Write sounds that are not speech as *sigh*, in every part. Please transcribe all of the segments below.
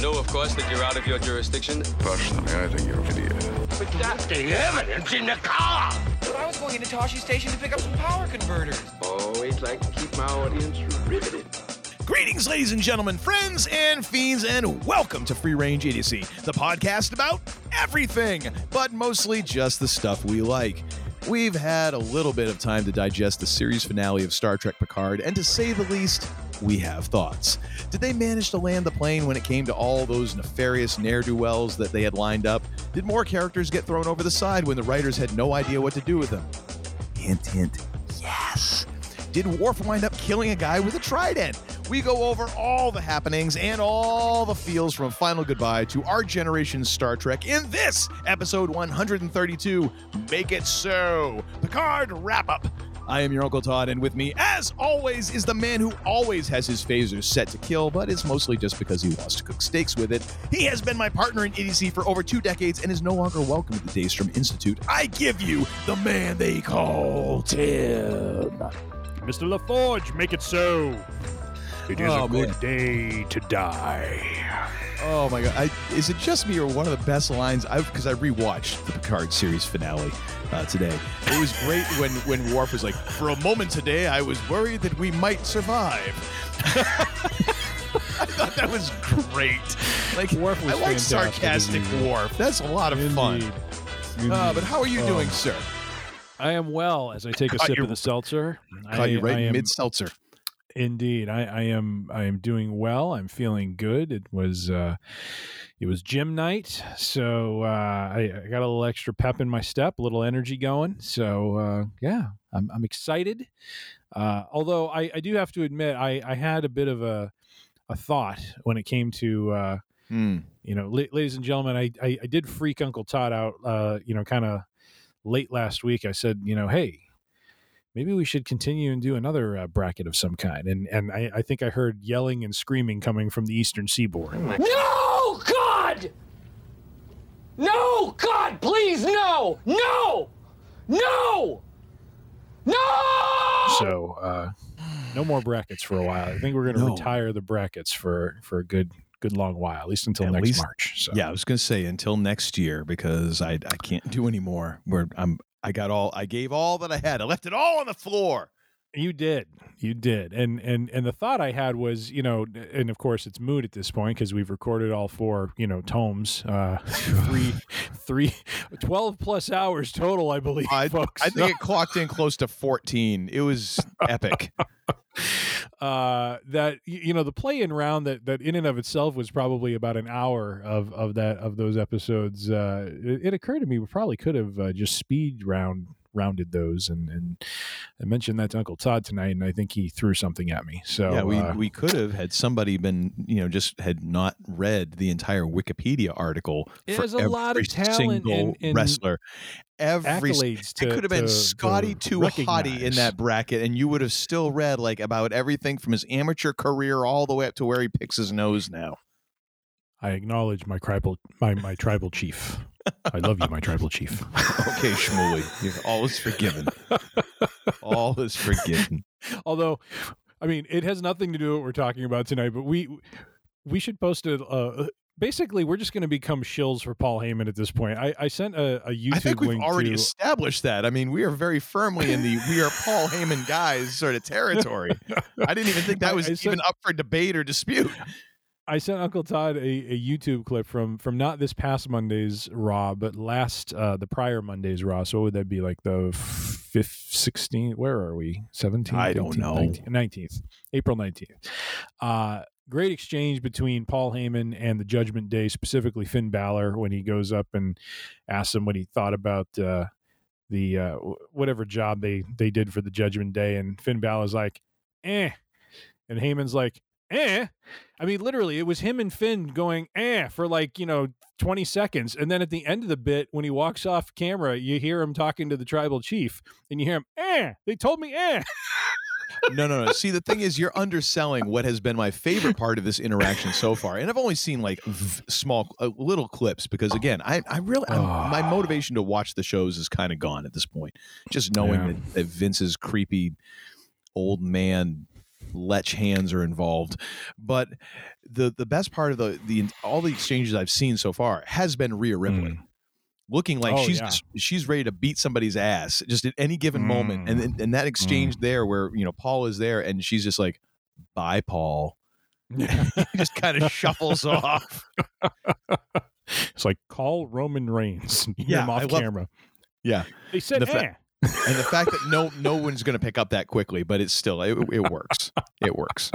You know, of course, that you're out of your jurisdiction. Personally, I think you're an idiot. But that's the evidence in the car. But I was going into Tosche Station to pick up some power converters. Always like to keep my audience riveted. Greetings, ladies and gentlemen, friends and fiends, and welcome to Free Range Idiocy, the podcast about everything, but mostly just the stuff we like. We've had a little bit of time to digest the series finale of Star Trek Picard, and to say the least, we have thoughts. Did they manage to land the plane when it came to all those nefarious ne'er do wells that they had lined up? Did more characters get thrown over the side when the writers had no idea what to do with them? Hint, hint, yes. Did Worf wind up killing a guy with a trident? We go over all the happenings and all the feels from Final Goodbye to our generation's Star Trek in this episode 132 Make It So Picard Wrap Up. I am your Uncle Todd, and with me, as always, is the man who always has his phasers set to kill, but it's mostly just because he wants to cook steaks with it. He has been my partner in EDC for over two decades and is no longer welcome at the Daystrom Institute. I give you the man they call Tim. Mr. LaForge, make it so. It is Oh, a good man. day to die. Oh my god! I, is it just me or one of the best lines? I because I rewatched the Picard series finale uh, today. It was great when when Worf was like, "For a moment today, I was worried that we might survive." *laughs* I thought that was great. Like Worf was I like fantastic, sarcastic isn't? Worf. That's a lot of fun. Indeed. Uh, but how are you Oh. doing, sir? I am well as I take a Caught sip you- of the seltzer. Caught I, you right I in am, mid seltzer. Indeed, I, I am. I am doing well. I'm feeling good. It was. Uh, it was gym night, so uh, I, I got a little extra pep in my step, a little energy going. So uh, yeah, I'm, I'm excited. Uh, although I, I do have to admit, I, I had a bit of a a thought when it came to uh, Hmm. you know, la- ladies and gentlemen, I, I, I did freak Uncle Todd out, uh, you know, kind of late last week. I said, you know, hey, maybe we should continue and do another uh, bracket of some kind. And and I, I think I heard yelling and screaming coming from the eastern seaboard. No, God! No, God, please, no! No! No! No! So uh, no more brackets for a while. I think we're going to No. retire the brackets for for a good good long while, at least until At next least- March. So Yeah, I was gonna say until next year because I I can't do anymore. Where I'm I got all I gave all that I had. I left it all on the floor. You did, you did, and and and the thought I had was, you know, and of course it's moot at this point because we've recorded all four, you know, tomes, uh, *sighs* three, three, 12 plus hours total, I believe, I, folks. I *laughs* think it clocked in close to 14. It was epic. *laughs* uh, that you know the play-in round that that in and of itself was probably about an hour of of that of those episodes. Uh, it, it occurred to me we probably could have uh, just speed round rounded those and and I mentioned that to Uncle Todd tonight and I think he threw something at me. So yeah, we, uh, we could have had somebody been, you know, just had not read the entire Wikipedia article for There's a lot of every talent single and- and wrestler. Every accolades it could have been to- Scotty to too hottie in that bracket, and you would have still read like about everything from his amateur career all the way up to where he picks his nose now. I acknowledge my tribal my my tribal chief. I love you, my tribal chief. *laughs* Okay, Shmuley, you're always forgiven. all is forgiven. *laughs* Although, I mean, it has nothing to do with what we're talking about tonight. But we we should post a. Uh, basically, we're just going to become shills for Paul Heyman at this point. I, I sent a, a YouTube I think we've already to. established that. I mean, we are very firmly in the we are Paul Heyman guys sort of territory. *laughs* I didn't even think that I- was I even said- up for debate or dispute. I sent Uncle Todd a, a YouTube clip from from not this past Monday's Raw, but last uh the prior Monday's Raw. So what would that be like the fifth, sixteenth? Where are we? Seventeenth? I don't know. Nineteenth, April nineteenth. Uh, great exchange between Paul Heyman and the Judgment Day, specifically Finn Balor, when he goes up and asks him what he thought about uh, the uh, whatever job they they did for the Judgment Day, and Finn Balor's like, eh, and Heyman's like, eh. I mean, literally, it was him and Finn going eh for like you know twenty seconds, and then at the end of the bit, when he walks off camera, you hear him talking to the tribal chief, and you hear him eh. They told me eh. *laughs* no, no, no. See, the thing is, you're underselling what has been my favorite part of this interaction so far, and I've only seen like v- small, uh, little clips because, again, I, I really, I'm, my motivation to watch the shows is kind of gone at this point. Just knowing Yeah. that, that Vince's creepy old man lech hands are involved, but the the best part of the the all the exchanges I've seen so far has been Rhea Ripley. Mm. Looking like Oh, she's yeah. she's ready to beat somebody's ass just at any given moment, and and- mm. and that exchange mm. there where you know Paul is there and she's just like, "Bye, Paul," *laughs* *laughs* he just kind of shuffles off. It's like call Roman Reigns. Yeah, him off love- camera. Yeah, They said The fa- eh. And the fact that no no one's going to pick up that quickly, but it's still it, it works. It works.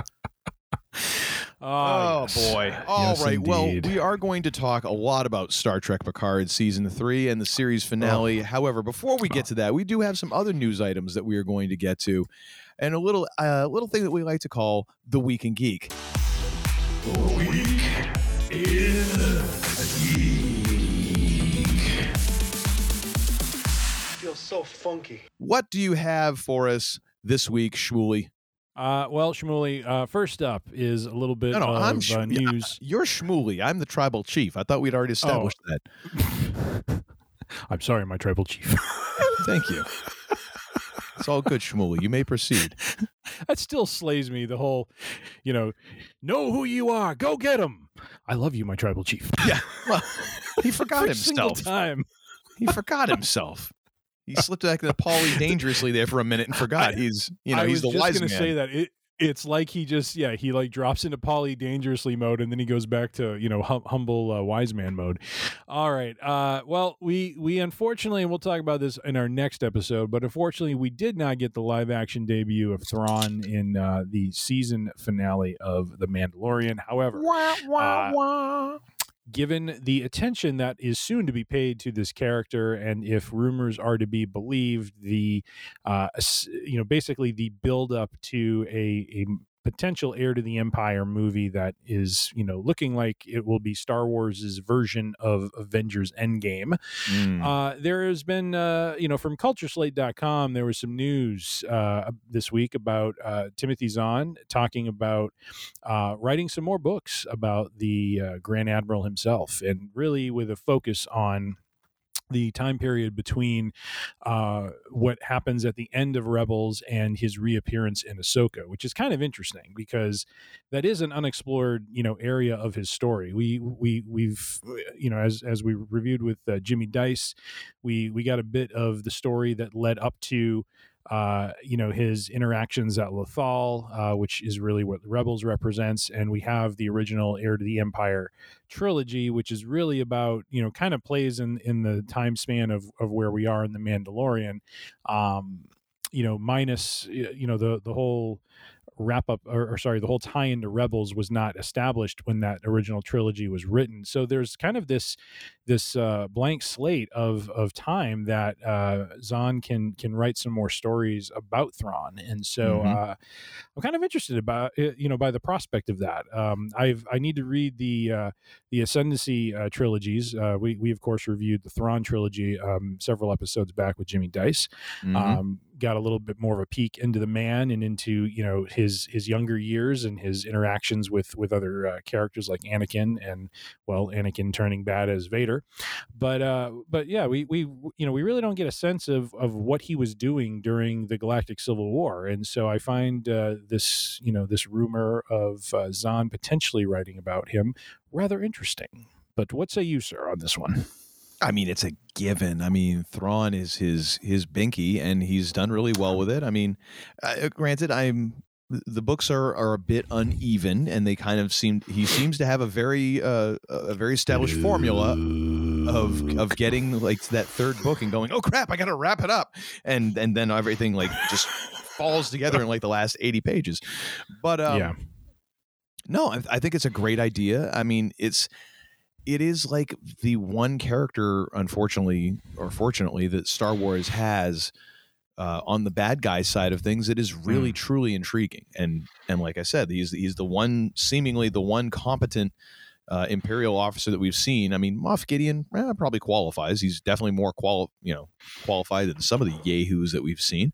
Oh, *laughs* Oh yes. boy! All right. Yes, Well, indeed. we are going to talk a lot about Star Trek Picard season three and the series finale. However, before we get to that, we do have some other news items that we are going to get to, and a little uh, little thing that we like to call the Week in Geek. feels so funky. What do you have for us this week, Shmuley? Uh, well, Shmuley, uh, first up is a little bit No, no, of I'm uh, news. *laughs* You're Shmuley. I'm the tribal chief. I thought we'd already established that. *laughs* I'm sorry, my tribal chief. *laughs* Thank you. It's all good, Shmuley. You may proceed. that still slays me. The whole, you know, know who you are. Go get him. I love you, my tribal chief. Yeah. Well, he forgot Every single himself. time. He forgot himself. He slipped back into Paulie *laughs* dangerously there for a minute and forgot he's you know he's the wise man. I he's was the just wise gonna man. say that it. It's like he just yeah he like drops into Paulie dangerously mode and then he goes back to you know hum- humble uh, wise man mode. All right. Uh, well, we we unfortunately and we'll talk about this in our next episode, but unfortunately we did not get the live action debut of Thrawn in uh, the season finale of The Mandalorian. However, uh, given the attention that is soon to be paid to this character, and if rumors are to be believed, the uh, you know basically the build up to a, a potential heir to the empire movie that is you know looking like it will be Star Wars's version of Avengers Endgame. Mm. Uh, there has been, uh, you know, from cultureslate.com, there was some news uh, this week about uh, Timothy Zahn talking about uh, writing some more books about the uh, Grand Admiral himself, and really with a focus on the time period between uh, what happens at the end of Rebels and his reappearance in Ahsoka, which is kind of interesting because that is an unexplored, you know, area of his story. We we we've you know as as we reviewed with uh, Jimmy Dice, we we got a bit of the story that led up to uh, you know his interactions at Lothal, uh, which is really what the Rebels represents, and we have the original Heir to the Empire trilogy, which is really about you know kind of plays in in the time span of of where we are in the Mandalorian, um, you know minus you know the the whole wrap up or, or sorry the whole tie into rebels was not established when that original trilogy was written so there's kind of this this uh, blank slate of of time that uh, Zahn can can write some more stories about Thrawn, and so Mhm. uh, I'm kind of interested about you know by the prospect of that. Um, I've I need to read the uh, the Ascendancy uh, trilogies. Uh, we we of course reviewed the Thrawn trilogy um, several episodes back with Jimmy Dice. Mhm. Um, got a little bit more of a peek into the man and into you know his his younger years and his interactions with with other uh, characters like Anakin and well Anakin turning bad as Vader. But uh but yeah we we you know we really don't get a sense of of what he was doing during the galactic civil war. And so i find uh, this you know this rumor of uh, zahn potentially writing about him rather interesting. But what say you sir on this one I mean, it's a given. I mean, Thrawn is his his binky, and he's done really well with it. I mean, uh, granted, I'm the books are are a bit uneven, and they kind of seem he seems to have a very uh, a very established formula of of getting like to that third book and going, oh crap, I got to wrap it up, and and then everything like just falls together in like the last eighty pages. But um, yeah no, I, I think it's a great idea. I mean, it's it is like the one character, unfortunately or fortunately, that Star Wars has uh, on the bad guy side of things, it is really Mm. truly intriguing. And and like I said, he's he's the one seemingly the one competent uh, imperial officer that we've seen. I mean, Moff Gideon eh, probably qualifies. He's definitely more qual you know qualified than some of the yahoos that we've seen.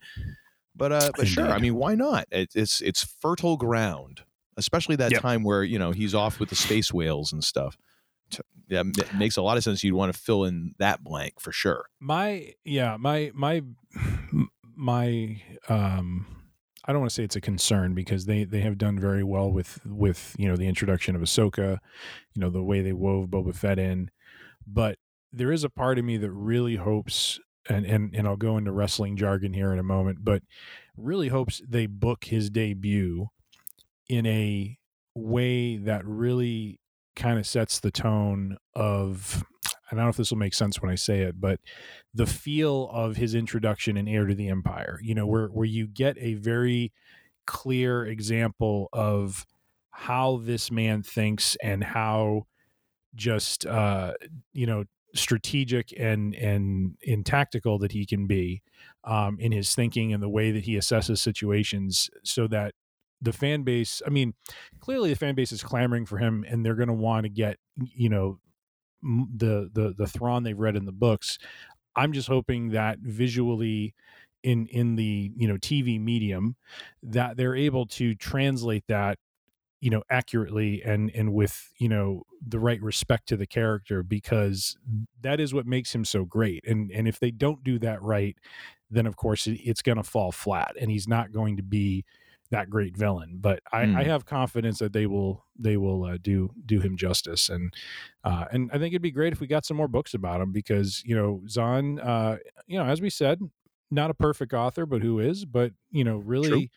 But uh, but sure, I mean, why not? It, it's it's fertile ground, especially that Yep. time where you know he's off with the space whales and stuff. T- Yeah, it makes a lot of sense. You'd want to fill in that blank for sure. my yeah my my my um I don't want to say it's a concern because they they have done very well with with you know the introduction of Ahsoka, you know the way they wove Boba Fett in, but there is a part of me that really hopes and and and I'll go into wrestling jargon here in a moment, but really hopes they book his debut in a way that really kind of sets the tone of I don't know if this will make sense when I say it, but the feel of his introduction in Heir to the Empire, you know, where where you get a very clear example of how this man thinks and how just uh you know strategic and and in tactical that he can be um in his thinking and the way that he assesses situations so that the fan base i mean clearly the fan base is clamoring for him and they're going to want to get you know the the the Thrawn they've read in the books. I'm just hoping that visually in in the you know TV medium that they're able to translate that you know accurately and and with you know the right respect to the character because that is what makes him so great and and if they don't do that right then of course it's going to fall flat and he's not going to be that great villain but i Hmm. i have confidence that they will they will uh, do do him justice. And uh and i think it'd be great if we got some more books about him because you know zahn uh you know as we said not a perfect author but who is but you know really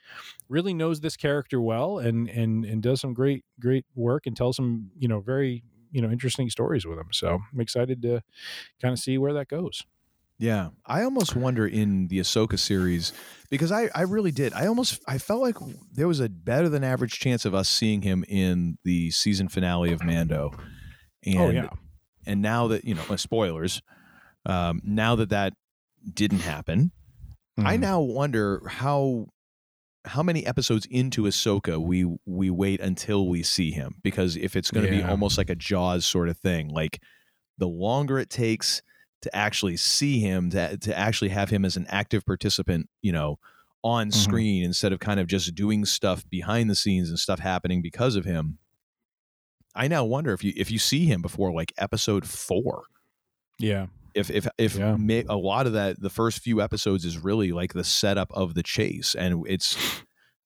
really knows this character well and and and does some great great work and tells some you know very you know interesting stories with him. So i'm excited to kind of see where that goes Yeah, I almost wonder in the Ahsoka series because I, I really did. I almost I felt like there was a better than average chance of us seeing him in the season finale of Mando. And oh yeah and now that you know, spoilers. Um, now that that didn't happen, I Mhm. now wonder how how many episodes into Ahsoka we we wait until we see him because if it's going to be almost like a Jaws sort of thing, like the longer it takes to actually see him, to to actually have him as an active participant, you know, on Mhm. screen instead of kind of just doing stuff behind the scenes and stuff happening because of him. I now wonder if you if you see him before like episode four, yeah if if if Yeah. a lot of that the first few episodes is really like the setup of the chase and it's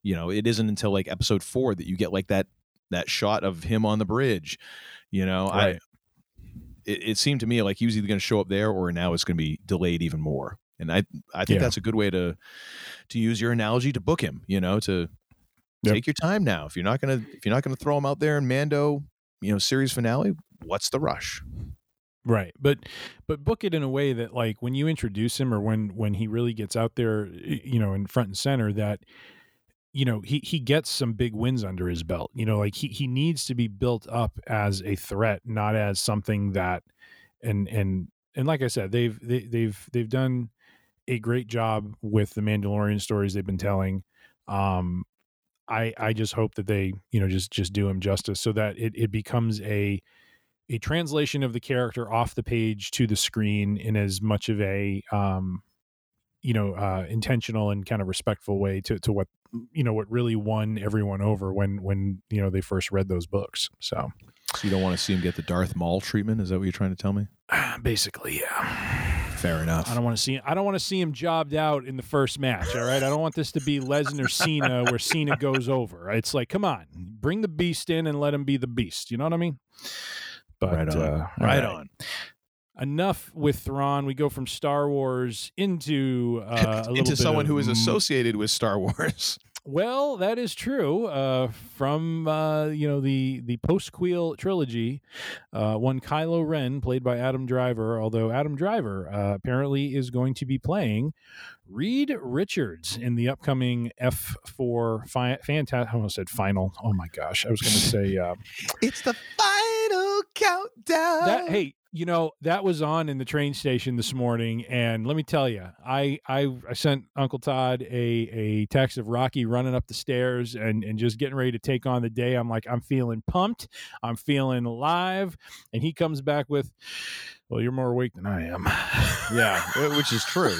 you know it isn't until like episode 4 that you get like that that shot of him on the bridge you know Right. It, it seemed to me like he was either going to show up there or now it's going to be delayed even more and i i think Yeah. that's a good way to to use your analogy to book him you know to Yep. take your time now if you're not going to if you're not to throw him out there in mando you know series finale what's the rush right but but book it in a way that like when you introduce him or when when he really gets out there you know in front and center that you know he he gets some big wins under his belt you know like he he needs to be built up as a threat not as something that and and and like i said they've they, they've they've done a great job with the mandalorian stories they've been telling. Um i i just hope that they you know just just do him justice so that it, it becomes a a translation of the character off the page to the screen in as much of a um you know uh intentional and kind of respectful way to to what you know what really won everyone over when when you know they first read those books so so you don't want to see him get the darth maul treatment is that what you're trying to tell me *sighs* basically yeah fair enough I don't want to see I don't want to see him jobbed out in the first match. All right, I don't want this to be Lesnar Cena where Cena goes over. It's like, come on, bring the beast in and let him be the beast. You know what I mean? But right on uh, right all on Enough with Thrawn. We go from Star Wars into uh, a *laughs* little into someone of who is associated with Star Wars. *laughs* Well, that is true. Uh, from uh, you know the the post Queel trilogy, uh, one Kylo Ren, played by Adam Driver. Although Adam Driver uh, apparently is going to be playing Reed Richards in the upcoming F four fi- fantastic. I almost said final. Oh my gosh, I was going to say *laughs* uh, It's the final countdown. That hey, you know that was on in the train station this morning, and let me tell you, I I, I sent Uncle Todd a a text of Rocky running up the stairs and and just getting ready to take on the day. I'm like, I'm feeling pumped, I'm feeling alive, and he comes back with, "Well, you're more awake than I am." yeah, *laughs* which is true.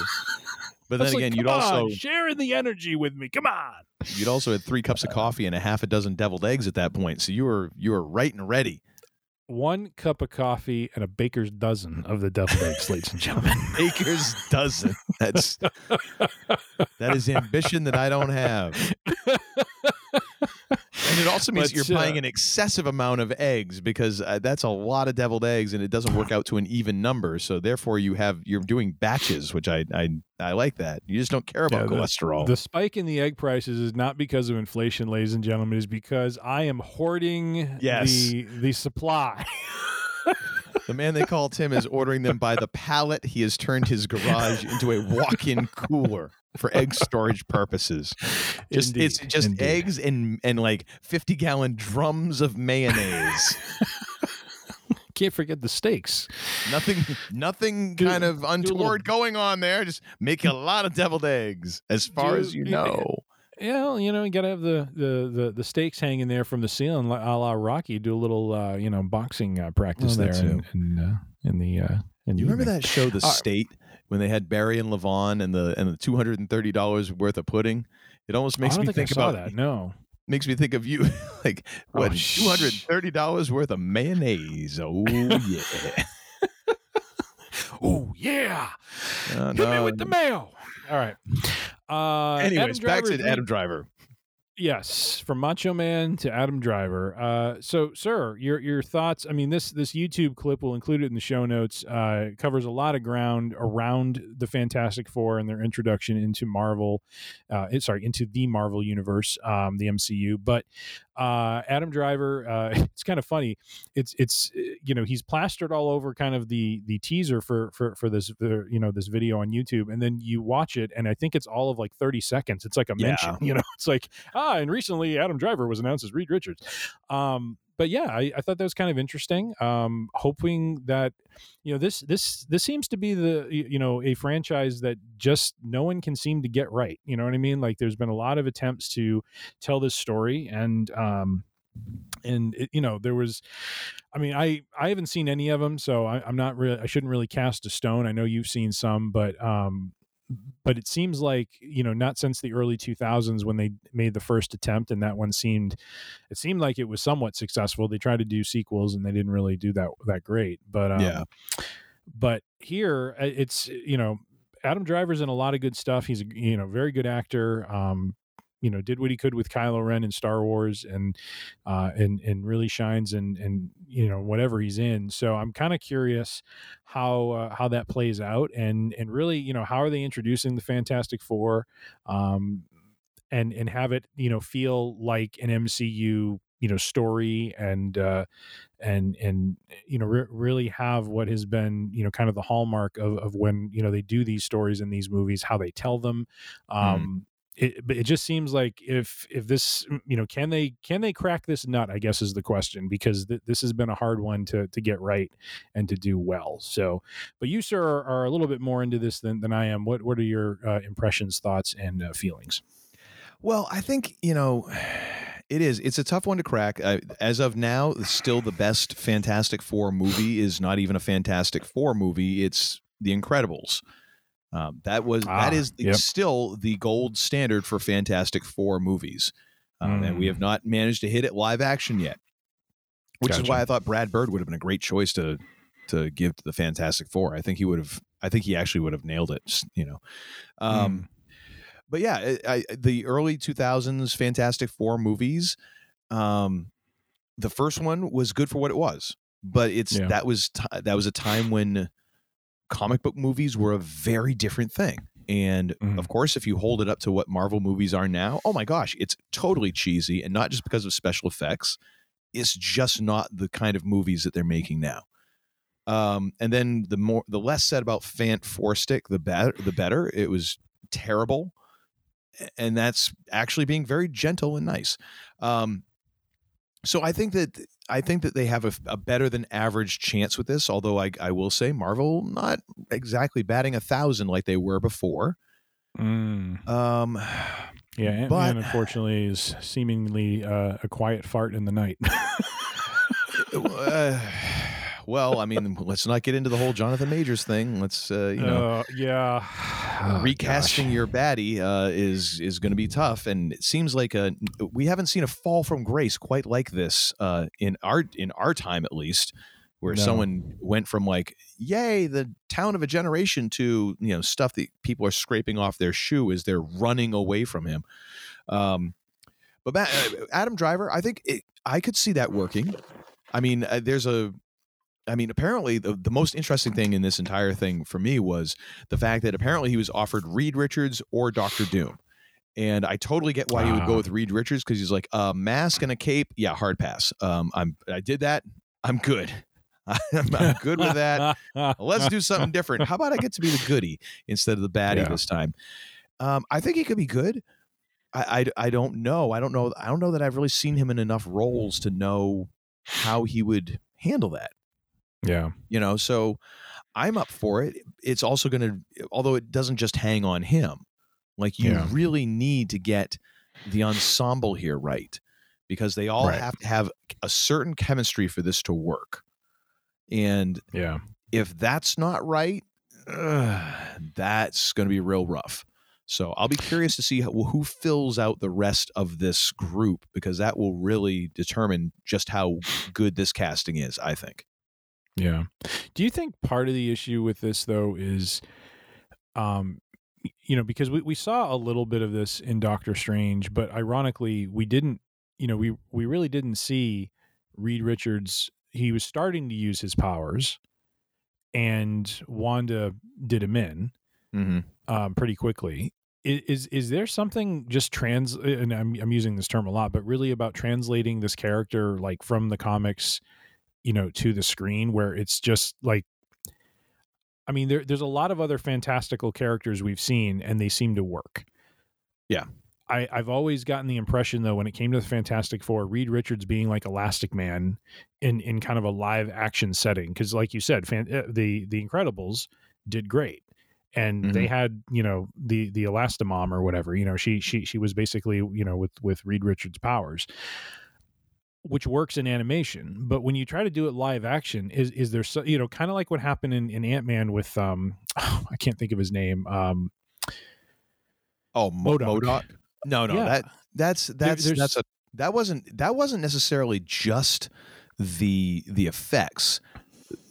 But then was like, again, you'd "Come also on, sharing the energy with me. Come on. you'd also had three cups of coffee and a half a dozen deviled eggs at that point, so you were you were right and ready. One cup of coffee and a baker's dozen of the deviled eggs, ladies and gentlemen. *laughs* Baker's dozen. That's *laughs* that is ambition that I don't have. *laughs* And it also means But, you're buying uh, an excessive amount of eggs because uh, that's a lot of deviled eggs, and it doesn't work out to an even number. So therefore, you have you're doing batches, which I I, I like that. You just don't care about Yeah, the- cholesterol. The spike in the egg prices is not because of inflation, ladies and gentlemen, is because I am hoarding Yes. the the supply. *laughs* The man they call Tim is ordering them by the pallet. He has turned his garage into a walk-in cooler for egg storage purposes. Just it's just indeed. eggs and and like 50-gallon drums of mayonnaise. *laughs* Can't forget the steaks. nothing nothing Do- kind of a little- untoward going on there. Just make a lot of deviled eggs as far Do- as you know. Yeah, well, you know, you got to have the, the, the, the steaks hanging there from the ceiling, a la Rocky. Do a little, uh, you know, boxing uh, practice Oh, there that in, too. in, uh, in the. Uh, in Do you the remember evening. that show, The Uh, State, when they had Barry and Levon and the and the two hundred and thirty dollars worth of pudding? It almost Oh, makes me think, think I saw about that. No. makes me think of you *laughs* like what Oh, two hundred and thirty dollars worth of mayonnaise. Oh yeah. *laughs* Oh yeah, *laughs* Uh, hit me no. with the mail. All right. Uh, Anyways, back to Adam Driver. Yes, from Macho Man to Adam Driver. Uh, so, sir, your your thoughts? I mean, this this YouTube clip will include it in the show notes. Uh, covers a lot of ground around the Fantastic Four and their introduction into Marvel. Uh, sorry, into the Marvel universe, um, the MCU. But uh, Adam Driver, uh, *laughs* it's kind of funny. It's it's uh, you know he's plastered all over kind of the the teaser for for for this for, you know this video on YouTube, and then you watch it, and I think it's all of like thirty seconds. It's like a mention, *laughs* you know. It's like ah, and recently Adam Driver was announced as Reed Richards. Um, but yeah, I, I thought that was kind of interesting. Um, hoping that you know this this this seems to be the you know a franchise that just no one can seem to get right. You know what I mean? Like there's been a lot of attempts to tell this story, and um, and it, you know there was i mean i i haven't seen any of them so I, i'm not really i shouldn't really cast a stone i know you've seen some but um but it seems like you know not since the early 2000s when they made the first attempt and that one seemed it seemed like it was somewhat successful. They tried to do sequels and they didn't really do that that great but um, Yeah. but here uh, it's you know adam driver's in a lot of good stuff. He's you know very good actor. Um you know did what he could with Kylo Ren in Star Wars and uh and and really shines and and you know whatever he's in. So I'm kind of curious how uh, how that plays out and and really you know how are they introducing the Fantastic Four um and and have it you know feel like an MCU you know story and uh and and you know re- really have what has been you know kind of the hallmark of of when you know they do these stories in these movies how they tell them um it, it just seems like if if this mm, you know can they can they crack this nut i guess is the question because th- this has been a hard one to to get right and to do well so but you sir are, are a little bit more into this than, than i am what what are your uh, impressions thoughts and uh, feelings Well, I think you know. *sighs* It is. It's a tough one to crack. Uh, as of now, still the best Fantastic Four movie is not even a Fantastic Four movie. It's The Incredibles. Um, that was Ah, that is yep. still the gold standard for Fantastic Four movies, um, and we have not managed to hit it live action yet. Which is why I thought Brad Bird would have been a great choice to to give to the Fantastic Four. I think he would have. I think he actually would have nailed it. You know. Um, But yeah, I, I, the early 2000s Fantastic Four movies, um, the first one was good for what it was, but it's Yeah. that was ti that was a time when comic book movies were a very different thing. And Mhm. of course, if you hold it up to what Marvel movies are now, oh my gosh, it's totally cheesy, and not just because of special effects. It's just not the kind of movies that they're making now. Um, and then the more the less said about Fant Four Stick, the better. The better. It was terrible, and that's actually being very gentle and nice. Um, so I think that I think that they have a, a better than average chance with this. Although I, I will say Marvel not exactly batting a thousand like they were before. Mm. Um, Yeah, Ant Man unfortunately is seemingly uh, a quiet fart in the night. *laughs* uh, well, I mean, *laughs* let's not get into the whole Jonathan Majors thing. Let's uh, you know. Uh, yeah, *sighs* Oh, recasting gosh. your baddie uh, is is going to be tough, and it seems like a we haven't seen a fall from grace quite like this uh, in our in our time at least, where No. someone went from like yay the town of a generation to you know stuff that people are scraping off their shoe as they're running away from him. Um, but uh, Adam Driver, I think it, I could see that working. I mean, uh, there's a I mean, apparently the, the most interesting thing in this entire thing for me was the fact that apparently he was offered Reed Richards or Doctor Doom. And I totally get why he would go with Reed Richards because he's like a mask and a cape. Yeah, hard pass. Um, I'm I did that. I'm good. *laughs* I'm, I'm good with that. Let's do something different. How about I get to be the goody instead of the baddie Yeah. this time? Um, I think he could be good. I, I I don't know. I don't know. I don't know that I've really seen him in enough roles to know how he would handle that Yeah, you know so i'm up for it it's also going to although it doesn't just hang on him like you Yeah. really need to get the ensemble here right because they all Right. have to have a certain chemistry for this to work and yeah, if that's not right ugh, that's going to be real rough so i'll be curious to see how, who fills out the rest of this group because that will really determine just how good this casting is i think yeah. Do you think part of the issue with this though is, um, you know, because we, we saw a little bit of this in Doctor Strange, but ironically, we didn't. You know, we we really didn't see Reed Richards. He was starting to use his powers, and Wanda did him in. mm-hmm. um, pretty quickly. I- Is is there something just trans? And I'm I'm using this term a lot, but really about translating this character like from the comics, you know, to the screen, where it's just like, I mean, there there's a lot of other fantastical characters we've seen, and they seem to work. Yeah. I, I've always gotten the impression though when it came to the Fantastic Four, Reed Richards being like Elastic Man in in kind of a live action setting, because like you said, fan, uh, the the Incredibles did great, and they had you know the the Elastomom or whatever, you know she she she was basically you know with with Reed Richards' powers, which works in animation, but when you try to do it live action, is is there so you know kind of like what happened in, in Ant Man with um *sighs* I can't think of his name um Oh, Mo- MODOK. Modoc. No, no, Yeah. that that's that's there's- that's a that wasn't that wasn't necessarily just the the effects.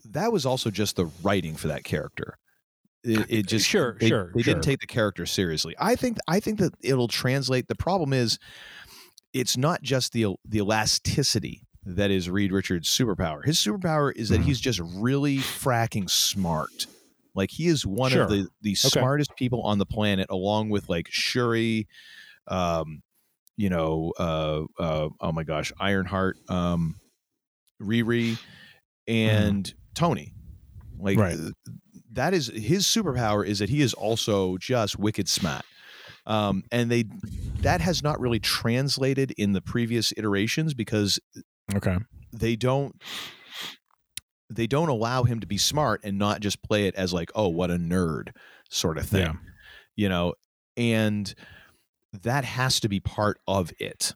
That was also just the writing for that character. It, it just Sure, they, sure, They sure. didn't take the character seriously. I think I think that it'll translate. The problem is, it's not just the the elasticity that is Reed Richards' superpower. His superpower is that Mhm. he's just really fracking smart. Like he is one Sure. of the the smartest people on the planet, along with like Shuri, um, you know, uh, uh, oh my gosh, Ironheart, um, Riri, and Tony. Like Right. that is his superpower is that he is also just wicked smart. Um, and they that has not really translated in the previous iterations because okay they don't they don't allow him to be smart and not just play it as like oh what a nerd sort of thing Yeah. you know and that has to be part of it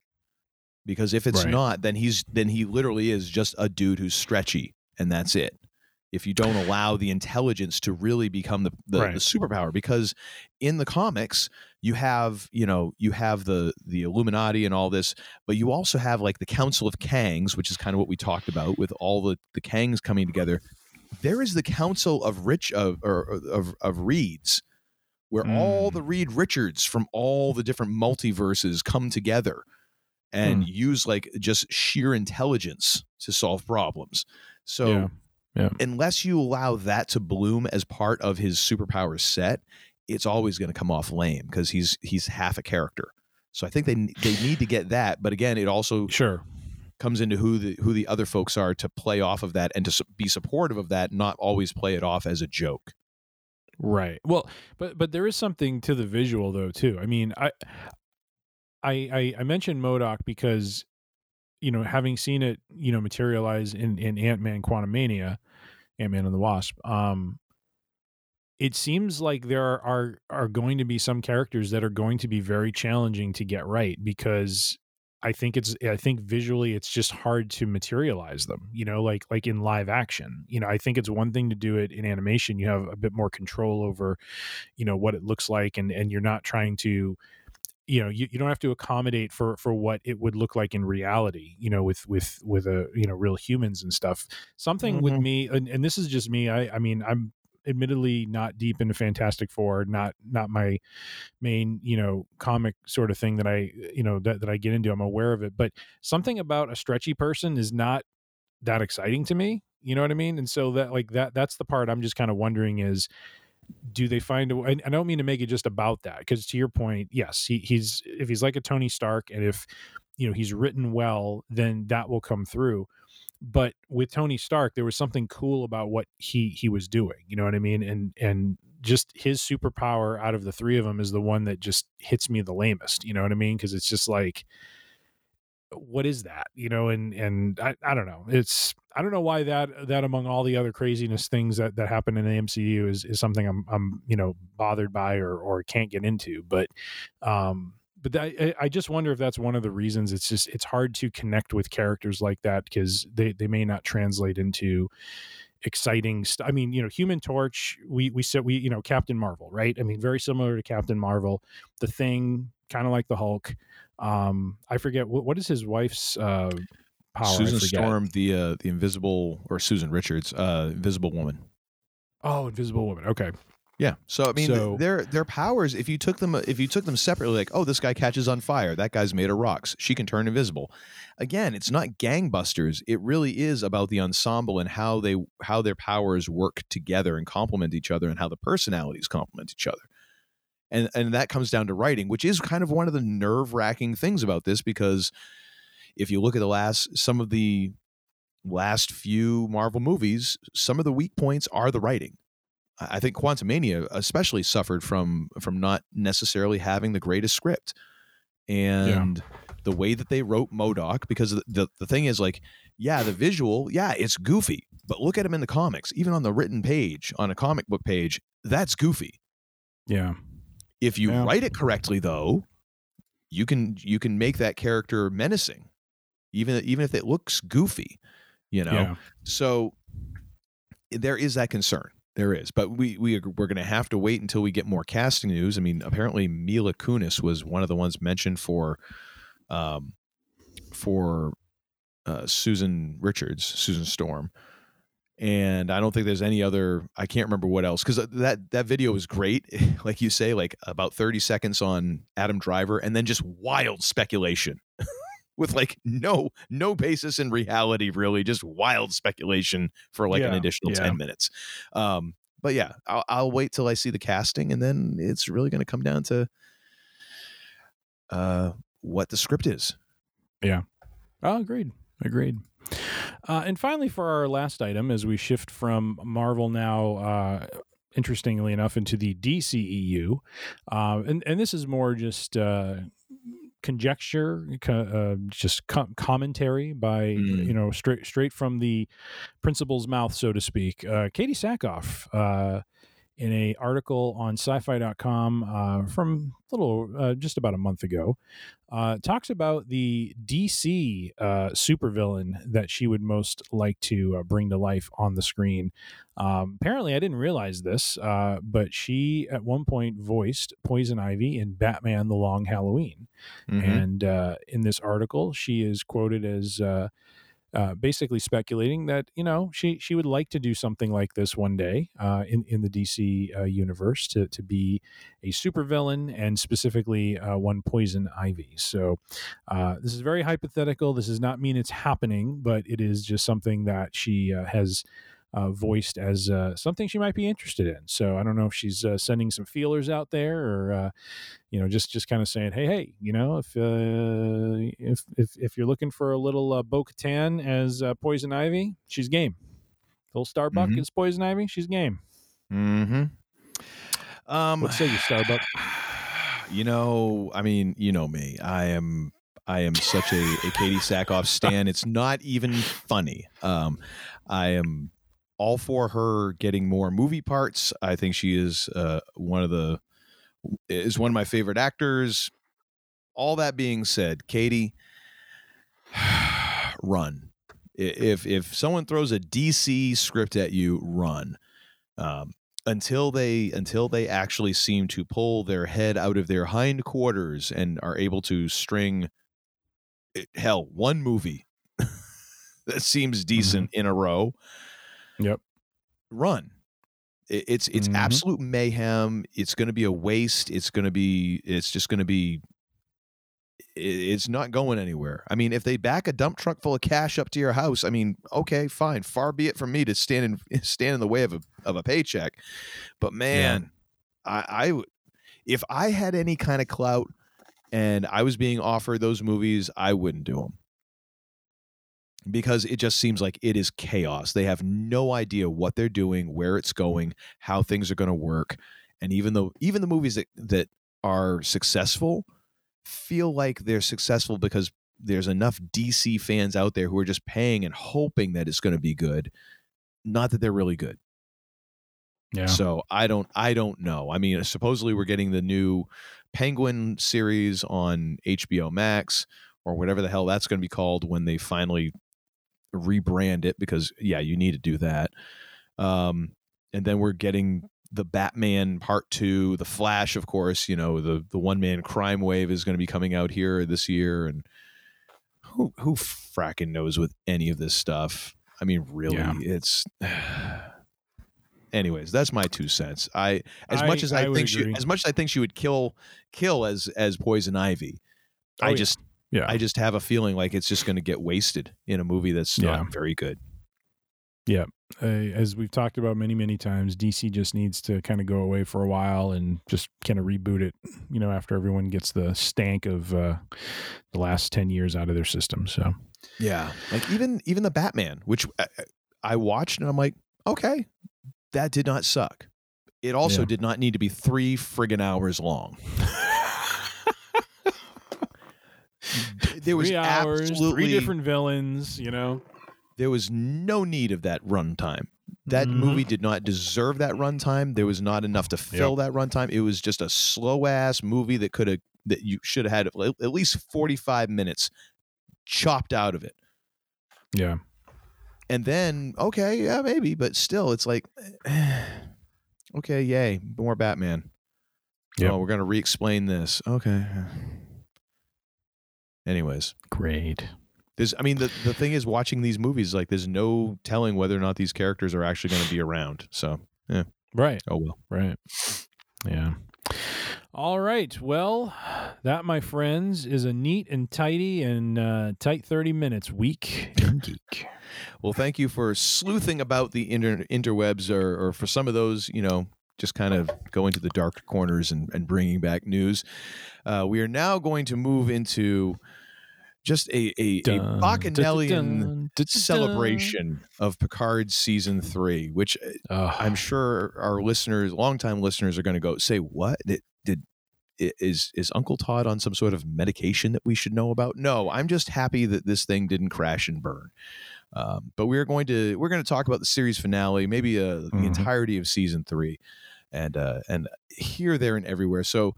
because if it's Right. not then he's then he literally is just a dude who's stretchy and that's it if you don't allow the intelligence to really become the, the, Right. the superpower because in the comics you have you know you have the the illuminati and all this but you also have like the council of kangs which is kind of what we talked about with all the the kangs coming together there is the council of rich of or of of reeds where all Mm. the reed richards from all the different multiverses come together and Hmm. use like just sheer intelligence to solve problems so Yeah. Yeah. unless you allow that to bloom as part of his superpower set, it's always going to come off lame because he's he's half a character. So I think they they need to get that, but again, it also sure comes into who the who the other folks are to play off of that and to be supportive of that, not always play it off as a joke. Right. Well, but but there is something to the visual though too. I mean, I I I, I mentioned MODOK because you know, having seen it, you know, materialize in in Ant Man Quantumania, Ant Man and the Wasp, um, it seems like there are, are are going to be some characters that are going to be very challenging to get right because I think it's I think visually it's just hard to materialize them, you know, like like in live action. You know, I think it's one thing to do it in animation. You have a bit more control over, you know, what it looks like and and you're not trying to you know you, you don't have to accommodate for for what it would look like in reality you know with with with a you know real humans and stuff something mm-hmm. with me and, and this is just me i i mean i'm admittedly not deep into Fantastic Four, not not my main you know comic sort of thing that I you know that, that I get into. I'm aware of it, but something about a stretchy person is not that exciting to me. You know what I mean? And so that like that that's the part I'm just kind of wondering is do they find a way? I don't mean to make it just about that because to your point, yes, he, he's if he's like a Tony Stark and if you know he's written well, then that will come through but with Tony Stark, there was something cool about what he he was doing. You know what I mean? And and just his superpower out of the three of them is the one that just hits me the lamest. You know what I mean? Because it's just like, what is that? You know? And and I, I don't know. It's I don't know why that that among all the other craziness things that that happen in the MCU is is something I'm I'm you know bothered by or or can't get into. But um but I, I just wonder if that's one of the reasons it's just it's hard to connect with characters like that because they they may not translate into exciting st- I mean, you know, Human Torch, we we said we, you know, Captain Marvel, right? I mean, very similar to Captain Marvel. The Thing, kind of like the Hulk. Um, I forget what what is his wife's uh power. Susan Storm, the uh the invisible or Susan Richards, uh invisible woman. Oh, invisible woman. Okay. Yeah. So I mean, so, their their powers. If you took them, if you took them separately, like, oh, this guy catches on fire. That guy's made of rocks. She can turn invisible. Again, it's not gangbusters. It really is about the ensemble and how they how their powers work together and complement each other, and how the personalities complement each other. And and that comes down to writing, which is kind of one of the nerve wracking things about this because if you look at the last some of the last few Marvel movies, some of the weak points are the writing I think Quantumania especially suffered from from not necessarily having the greatest script, and yeah. the way that they wrote MODOK. Because the, the the thing is, like, yeah, the visual, yeah, it's goofy, but look at him in the comics, even on the written page, on a comic book page, that's goofy. Yeah. If you yeah. write it correctly, though, you can you can make that character menacing, even even if it looks goofy, you know. Yeah. So there is that concern there is, but we we we're going to have to wait until we get more casting news. I mean, apparently Mila Kunis was one of the ones mentioned for, um, for uh, Susan Richards, Susan Storm, and I don't think there's any other. I can't remember what else because that that video was great, *laughs* like you say, like about thirty seconds on Adam Driver, and then just wild speculation. *laughs* with like no no basis in reality really just wild speculation for like yeah, an additional yeah. 10 minutes um but yeah I'll, I'll wait till i see the casting and then it's really going to come down to uh what the script is yeah oh agreed agreed uh, and finally for our last item as we shift from marvel now uh interestingly enough into the DCEU uh, and and this is more just uh, conjecture, uh, just com- commentary by mm. you know straight straight from the principal's mouth, so to speak. Uh, Katee Sackhoff, uh, in a article on Sci-Fi.com uh, from a little uh, just about a month ago, uh, talks about the DC uh, supervillain that she would most like to uh, bring to life on the screen. Um, apparently, I didn't realize this, uh, but she at one point voiced Poison Ivy in Batman: The Long Halloween, mm-hmm. and uh, in this article, she is quoted as. Uh, basically speculating that you know she she would like to do something like this one day uh, in in the DC uh, universe to to be a supervillain and specifically uh, one Poison Ivy. So uh, this is very hypothetical. This does not mean it's happening, but it is just something that she has uh, voiced as uh, something she might be interested in. So I don't know if she's uh, sending some feelers out there, or uh, you know, just just kind of saying, hey, hey, you know, if uh, if if if you're looking for a little uh, Bo-Katan as Poison Ivy, she's game. Little Starbuck mm-hmm. is Poison Ivy, she's game. Hmm. Um, what say you, Starbuck? *sighs* You know, I mean, you know me. I am I am such a, a Katee Sackhoff stan. It's not even funny. Um, I am all for her getting more movie parts. I think she is uh, one of the is one of my favorite actors. All that being said, Katee, *sighs* run. If if someone throws a DC script at you, run. Um, until they until they actually seem to pull their head out of their hindquarters and are able to string eh, hell one movie *laughs* that seems decent mm-hmm. in a row. Yep. Run. It's it's mm-hmm. absolute mayhem. It's going to be a waste. It's going to be it's just going to be it's not going anywhere. I mean, if they back a dump truck full of cash up to your house, I mean, okay, fine. Far be it from me to stand in *laughs* stand in the way of a of a paycheck. But man, yeah. I, I if I had any kind of clout and I was being offered those movies, I wouldn't do them because it just seems like it is chaos. They have no idea what they're doing, where it's going, how things are going to work, and even though even the movies that that are successful feel like they're successful because there's enough DC fans out there who are just paying and hoping that it's going to be good, not that they're really good. Yeah. So I don't I don't know. I mean, supposedly we're getting the new Penguin series on HBO Max or whatever the hell that's going to be called when they finally rebrand it because yeah, you need to do that. Um and then we're getting the Batman Part Two, the Flash, of course. You know the the one man crime wave is going to be coming out here this year, and who who fracking knows with any of this stuff? I mean, really, yeah. it's. *sighs* Anyways, that's my two cents. I as I, much as I, I think she as much as I think she would kill kill as as poison ivy, oh, I yeah. just yeah. I just have a feeling like it's just going to get wasted in a movie that's not yeah. very good. Yeah. Uh, as we've talked about many, many times, DC just needs to kind of go away for a while and just kind of reboot it, you know, after everyone gets the stank of uh, the last 10 years out of their system. So, yeah. Like even, even the Batman, which I, I watched and I'm like, okay, that did not suck. It also yeah. did not need to be three friggin' hours long. *laughs* there was three hours, absolutely three different villains, you know. There was no need of that runtime. That mm-hmm. movie did not deserve that runtime. There was not enough to fill yep. that runtime. It was just a slow ass movie that could have that you should have had at least 45 minutes chopped out of it. Yeah. And then, okay, yeah, maybe, but still, it's like, *sighs* okay, yay, more Batman. Yeah, oh, we're gonna re-explain this. Okay. Anyways, great. There's, I mean, the, the thing is, watching these movies, like, there's no telling whether or not these characters are actually going to be around. So, yeah. Right. Oh, well. Right. Yeah. All right. Well, that, my friends, is a neat and tidy and uh, tight 30 minutes week in geek. well, thank you for sleuthing about the inter- interwebs or, or for some of those, you know, just kind of going to the dark corners and, and bringing back news. Uh, we are now going to move into just a a, dun, a bacchanalian celebration of Picard season three, which uh, I'm sure our listeners, longtime listeners, are going to go say, "What did, did is is Uncle Todd on some sort of medication that we should know about?" No, I'm just happy that this thing didn't crash and burn. Um, but we're going to we're going to talk about the series finale, maybe uh, the mm-hmm. entirety of season three, and uh, and here, there, and everywhere. So,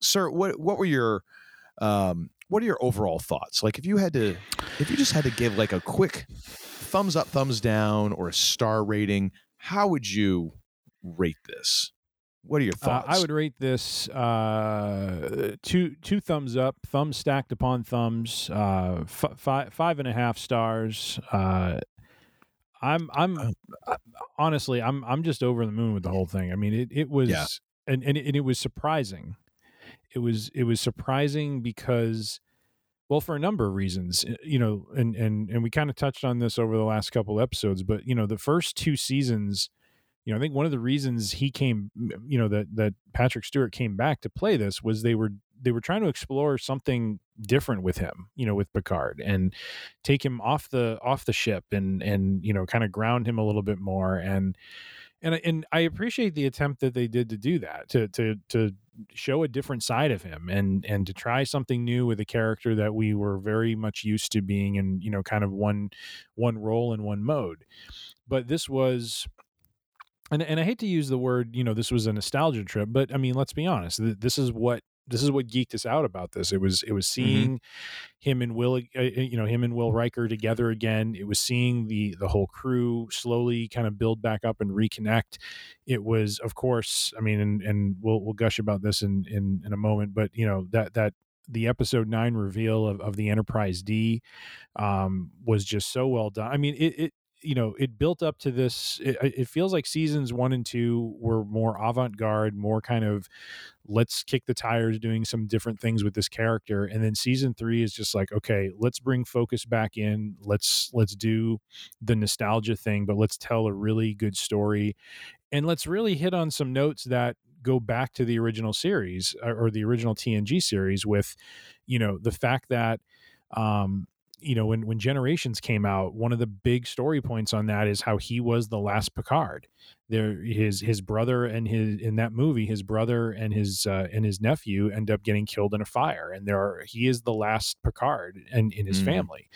sir, what what were your um, what are your overall thoughts? Like if you had to if you just had to give like a quick thumbs up, thumbs down, or a star rating, how would you rate this? What are your thoughts? Uh, I would rate this uh, two two thumbs up, thumbs stacked upon thumbs, uh, f- five five and a half stars. Uh, I'm I'm oh. uh, honestly I'm I'm just over the moon with the whole thing. I mean it it was yeah. and and it, and it was surprising it was it was surprising because well for a number of reasons eh, you know and and and we kind of touched on this over the last couple episodes but you know the first two seasons you know i think one of the reasons he came you know that that patrick stewart came back to play this was they were they were trying to explore something different with him you know with picard and take him off the off the ship and and you know kind of ground him a little bit more and and I- and I appreciate the attempt that they did to do that to to to show a different side of him and and to try something new with a character that we were very much used to being in you know kind of one one role in one mode. But this was and and I hate to use the word you know this was a nostalgia trip but I mean let's be honest th- this is what this is what geeked us out about this. It was it was seeing him and Will, uh, you know, him and Will Riker together again. It was seeing the the whole crew slowly kind of build back up and reconnect. It was, of course, I mean, and and we'll we'll gush about this in in in a moment, but you know that that the episode nine reveal of, of the Enterprise D um, was just so well done. I mean, it, it you know it built up to this it, it, feels like seasons one and two were more avant-garde more kind of let's kick the tires doing some different things with this character. And then season three is just like okay let's bring focus back in. Let's let's do the nostalgia thing but let's tell a really good story. And let's really hit on some notes that go back to the original series or, or the original tng series with you know the fact that um you know when when generations came out one of the big story points on that is how he was the last picard there his his brother and his in that movie his brother and his uh, and his nephew end up getting killed in a fire and there are he is the last picard and in his mm. family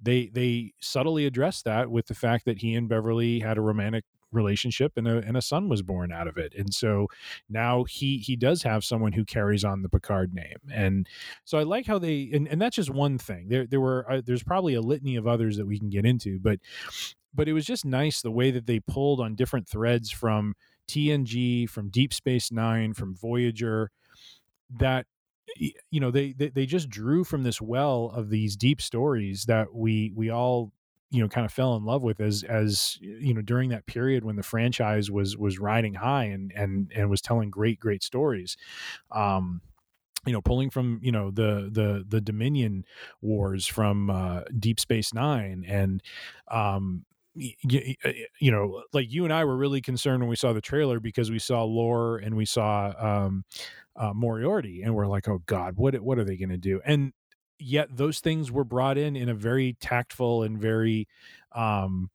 they they subtly address that with the fact that he and beverly had a romantic relationship and a, and a son was born out of it and so now he he does have someone who carries on the picard name and so i like how they and, and that's just one thing. There there were uh, there's probably a litany of others that we can get into but but it was just nice the way that they pulled on different threads from tng from deep space nine from voyager that you know they, they they just drew from this well of these deep stories that we we all you know kind of fell in love with as as you know during that period when the franchise was was riding high and and and was telling great great stories um you know pulling from you know the the the dominion wars from uh deep space 9 and um you, know like you and i were really concerned when we saw the trailer because we saw lore and we saw um uh, Moriarty, and we're like, oh God, what what are they going to do? And yet those things were brought in in a very tactful and very um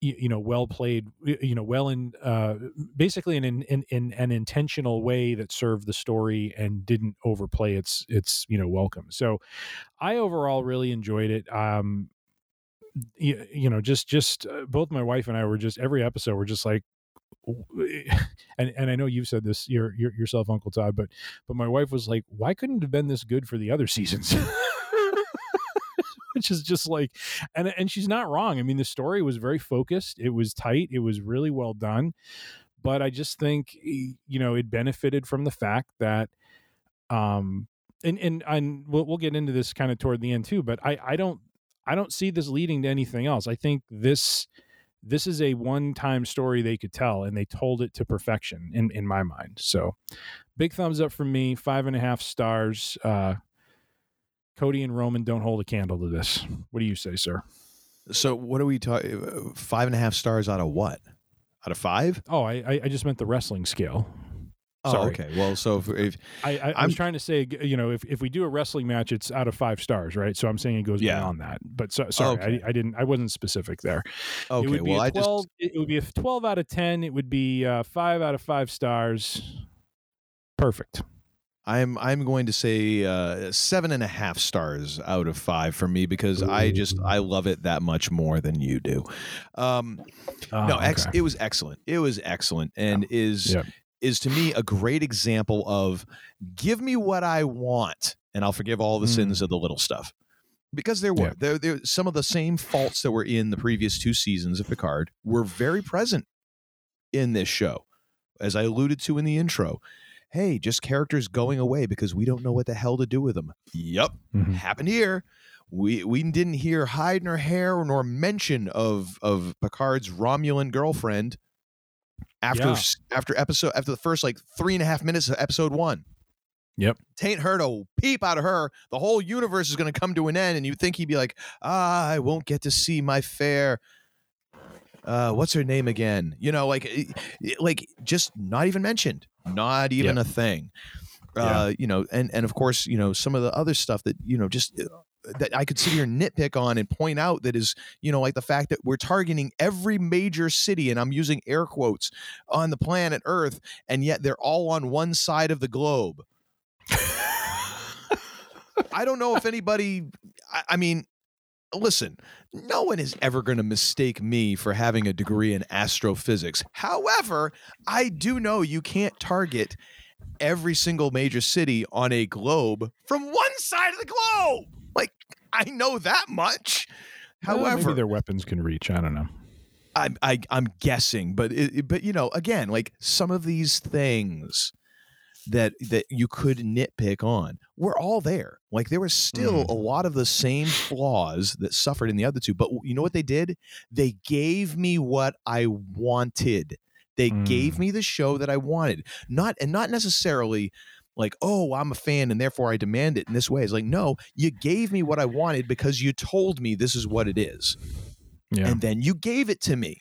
you, you know well played you know well in uh basically in, in in an intentional way that served the story and didn't overplay its its you know welcome. So i overall really enjoyed it. Um you, you know just just uh, both my wife and i were just every episode we're just like *laughs* and and I know you've said this your, your, yourself, Uncle Todd, but but my wife was like, why couldn't it have been this good for the other seasons? *laughs* Which is just like, and and she's not wrong. I mean, the story was very focused. It was tight. It was really well done. But I just think you know it benefited from the fact that, um, and and and we'll, we'll get into this kind of toward the end too. But I I don't I don't see this leading to anything else. I think this this is a one-time story they could tell and they told it to perfection in in my mind. So big thumbs up from me five and a half stars. Uh cody and roman don't hold a candle to this. What do you say sir? So what are we talking uh, five and a half stars out of what? Out of five? Oh i i just meant the wrestling scale Oh, okay. Well, so if, if I, I, I was trying to say, you know, if, if we do a wrestling match, it's out of five stars, right? So I'm saying it goes yeah. beyond that. But so, sorry, okay. I, I, didn't, I wasn't specific there. Okay. It would be well, a 12, just... it would be a 12 out of 10. It would be uh, five out of five stars. Perfect. I'm I'm going to say uh, seven and a half stars out of five for me because. I just I love it that much more than you do. Um, oh, no, ex- okay. it was excellent. It was excellent, and yeah. is yeah is to me a great example of give me what I want and I'll forgive all the mm. sins of the little stuff. Because there were yeah. there, there some of the same faults that were in the previous two seasons of Picard were very present in this show. As I alluded to in the intro, hey, just characters going away because we don't know what the hell to do with them. Yep, mm-hmm. happened here. We we didn't hear hide nor hair nor mention of of Picard's Romulan girlfriend after yeah. after episode after the first like three and a half minutes of episode one. Yep. Tain't heard a peep out of her. The whole universe is going to come to an end, and you'd think he'd be like, ah, I won't get to see my fair. Uh, what's her name again? You know, like, like just not even mentioned, not even yep. a thing. Uh, yeah. you know, and and of course, you know, some of the other stuff that you know, just uh, that I could sit here and nitpick on and point out that is, you know, like the fact that we're targeting every major city, and I'm using air quotes on the planet Earth, and yet they're all on one side of the globe. I don't know if anybody. I, I mean, listen, no one is ever going to mistake me for having a degree in astrophysics. However, I do know you can't target every single major city on a globe from one side of the globe. Like, I know that much. Well, However, their weapons can reach. I don't know. I'm I, I'm guessing, but it, but you know, again, like some of these things that that you could nitpick on were all there. Like there was still Mm. a lot of the same flaws that suffered in the other two. But you know what they did? They gave me what I wanted. They gave Mm. me the show that I wanted. Not and not necessarily like, oh, I'm a fan and therefore I demand it in this way. It's like, no, you gave me what I wanted because you told me this is what it is Yeah. and then you gave it to me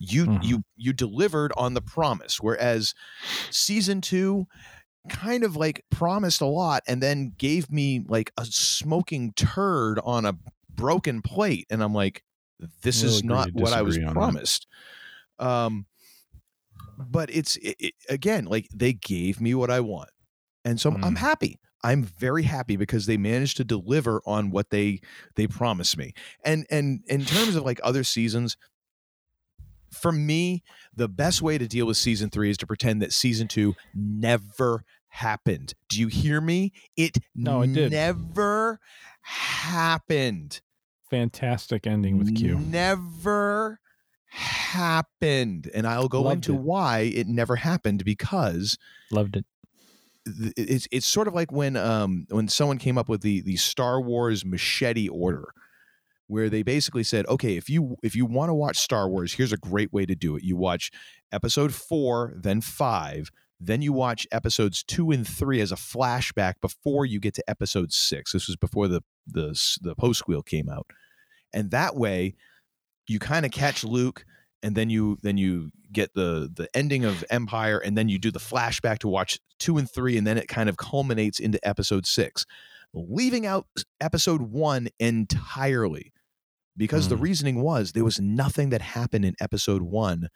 you Mhm. you you delivered on the promise whereas season 2 kind of like promised a lot and then gave me like a smoking turd on a broken plate and i'm like this We'll is not what i was on that. promised um but it's it, it- again like they gave me what i want and so I'm- i'm Mm. happy i'm very happy because they managed to deliver on what they they promised me and and in terms of like other seasons for me the best way to deal with season three is to pretend that season two never happened do you hear me it No, it did. never happened Fantastic ending with Q. never happened and i'll go Loved into it. why it never happened because Loved it. It's it's sort of like when um when someone came up with the the Star Wars machete order where they basically said okay if you if you want to watch Star Wars here's a great way to do it. You watch episode 4 then 5 then you watch episodes 2 and 3 as a flashback before you get to episode 6 this was before the the the post squeal came out. And that way you kind of catch Luke and then you then you get the the ending of Empire and then you do the flashback to watch 2 and 3 and then it kind of culminates into episode 6 leaving out episode 1 entirely because the Mm. reasoning was there was nothing that happened in episode 1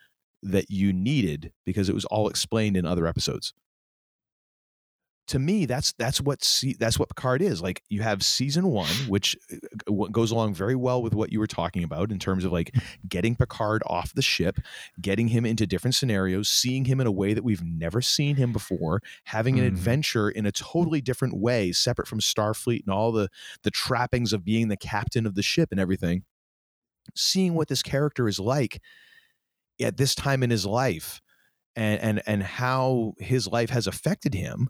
that you needed because it was all explained in other episodes to me that's that's what se- that's what Picard is like you have season 1 which uh, goes along very well with what you were talking about in terms of like getting Picard off the ship getting him into different scenarios seeing him in a way that we've never seen him before having an Mhm. adventure in a totally different way separate from Starfleet and all the the trappings of being the captain of the ship and everything seeing what this character is like at this time in his life and and and how his life has affected him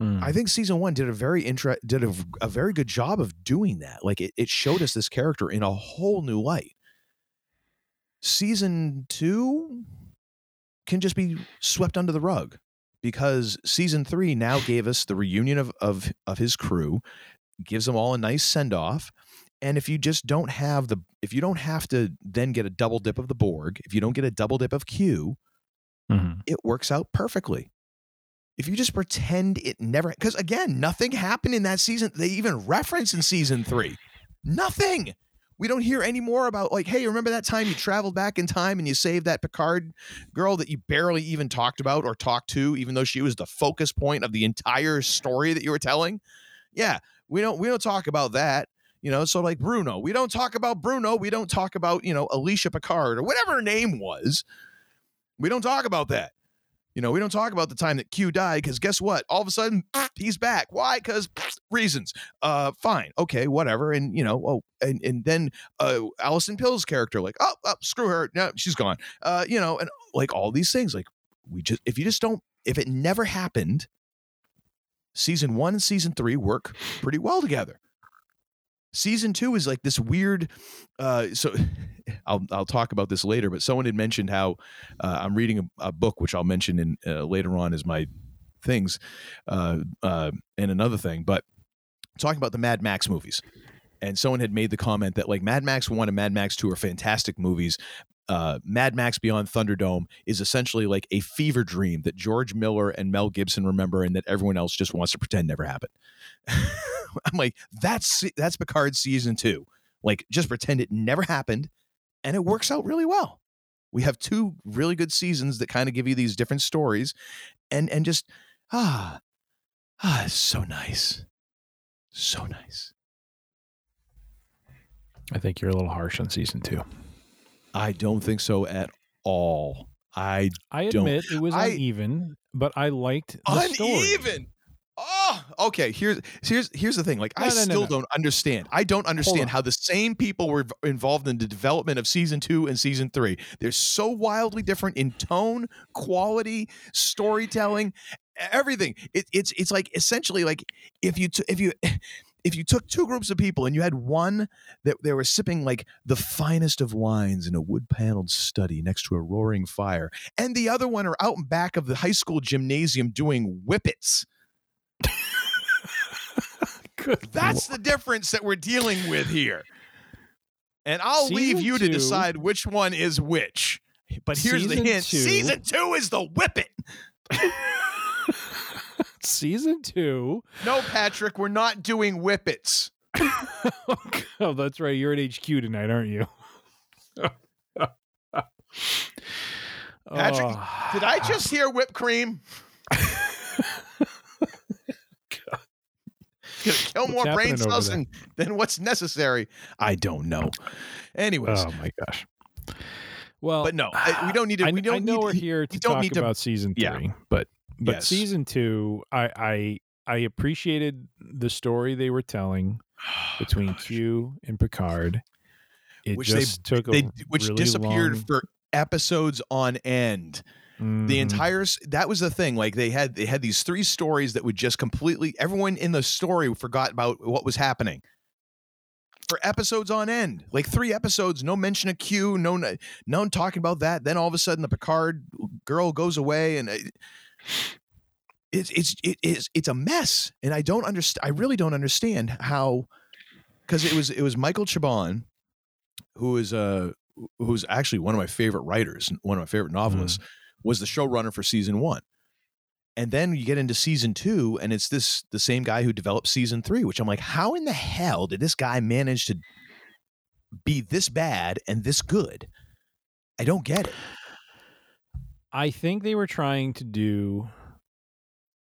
Mm. I think season one did a very inter- did a, a very good job of doing that. Like it, it showed us this character in a whole new light. Season two can just be swept under the rug because season three now gave us the reunion of of of his crew, gives them all a nice send off. And if you just don't have the if you don't have to then get a double dip of the Borg, if you don't get a double dip of Q, Mhm. it works out perfectly. If you just pretend it never, because again, nothing happened in that season. They even reference in season three, nothing. We don't hear any more about like, hey, remember that time you traveled back in time and you saved that Picard girl that you barely even talked about or talked to, even though she was the focus point of the entire story that you were telling. Yeah, we don't we don't talk about that. You know, so like Bruno, we don't talk about Bruno. We don't talk about you know Alicia Picard or whatever her name was. We don't talk about that. You know, we don't talk about the time that Q died because guess what? All of a sudden, *sniffs* he's back. Why? Because *sniffs* reasons. Uh, fine, okay, whatever. And you know, oh, and and then uh, Allison Pill's character, like, oh, oh, screw her. No, she's gone. Uh, you know, and like all these things, like we just if you just don't, if it never happened, season one and season three work pretty well together. Season two is like this weird. Uh, so *laughs* I'll I'll talk about this later. But someone had mentioned how uh, I'm reading a, a book, which I'll mention in uh, later on as my things, uh, uh, and another thing. But talking about the Mad Max movies, and someone had made the comment that like Mad Max One and Mad Max Two are fantastic movies. Uh, Mad Max Beyond Thunderdome is essentially like a fever dream that George Miller and Mel Gibson remember, and that everyone else just wants to pretend never happened. *laughs* I'm like, that's that's Picard season two. Like, just pretend it never happened, and it works out really well. We have two really good seasons that kind of give you these different stories, and and just ah ah, so nice, so nice. I think you're a little harsh on season two. I don't think so at all. I I admit it was I- uneven, but I liked the story. uneven. Oh, okay. Here's here's here's the thing. Like I No, no, no, still no. don't understand. I don't understand how the same people were involved in the development of season two and season three. They're so wildly different in tone, quality, storytelling, everything. It, it's it's like essentially like if you t- if you. If you took two groups of people and you had one that they were sipping like the finest of wines in a wood paneled study next to a roaring fire, and the other one are out in back of the high school gymnasium doing whippets. *laughs* That's the difference that we're dealing with here. And I'll leave Season you to decide which one is which. But here's the hint two- season two is the whippet. *laughs* *laughs* season two. No, Patrick, we're not doing whippets. *laughs* oh, that's right. You're at HQ tonight, aren't you? *laughs* Patrick, Oh. did I just hear whipped cream? Gonna kill What's more brain cells than, than what's necessary. I don't know. Anyways, Oh my gosh. Well, but no, I- we don't need to. I, we don't I know need we're to, here to talk need to- about season yeah. three, but but Yes. season two, I I I appreciated the story they were telling *sighs* between Q and Picard. It which just they, took they which really disappeared long- for episodes on end. The Mhm. entire that was the thing. Like they had they had these three stories that would just completely everyone in the story forgot about what was happening for episodes on end. Like three episodes, no mention of Q, no no no talking about that. Then all of a sudden the Picard girl goes away and it, it's it's it is it's a mess. And I don't understand. I really don't understand how because it was it was Michael Chabon who is uh who's actually one of my favorite writers, one of my favorite novelists, was the showrunner for season one. And then you get into season two, and it's this the same guy who developed season three, which I'm like, how in the hell did this guy manage to be this bad and this good? I don't get it. I think they were trying to do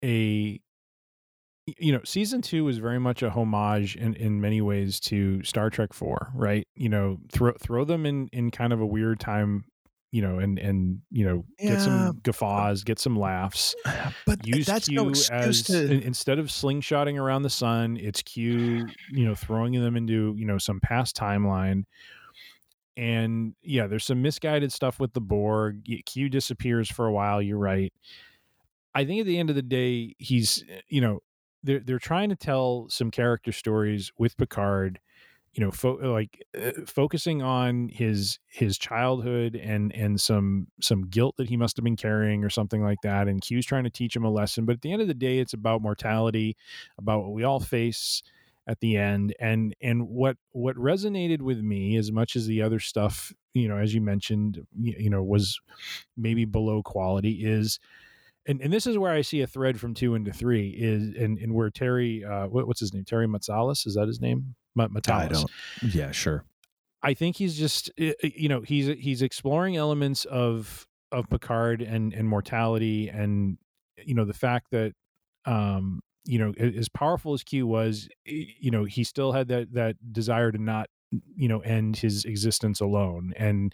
a you know, season two was very much a homage in, in many ways to Star Trek four, right? You know, throw throw them in in kind of a weird time, you know, and and you know, get some guffaws, get some laughs. But Use that's Q no excuse as to. instead of slingshotting around the sun, it's Q, you know, throwing them into you know some past timeline. And yeah, there's some misguided stuff with the Borg. Q disappears for a while. You're right. I think at the end of the day, he's you know they're they're trying to tell some character stories with Picard. You know, fo- like uh, focusing on his his childhood and and some some guilt that he must have been carrying or something like that. And Q's trying to teach him a lesson. But at the end of the day, it's about mortality, about what we all face at the end and and what what resonated with me as much as the other stuff you know as you mentioned you, you know was maybe below quality is and, and this is where I see a thread from two into three is and, and where Terry uh what, what's his name Terry Matsalis is that his name Ma- Matalas. I don't. Yeah, sure. I think he's just i- i- you know he's he's exploring elements of of Picard and and mortality and you know the fact that um you know as powerful as Q was you know he still had that that desire to not you know end his existence alone and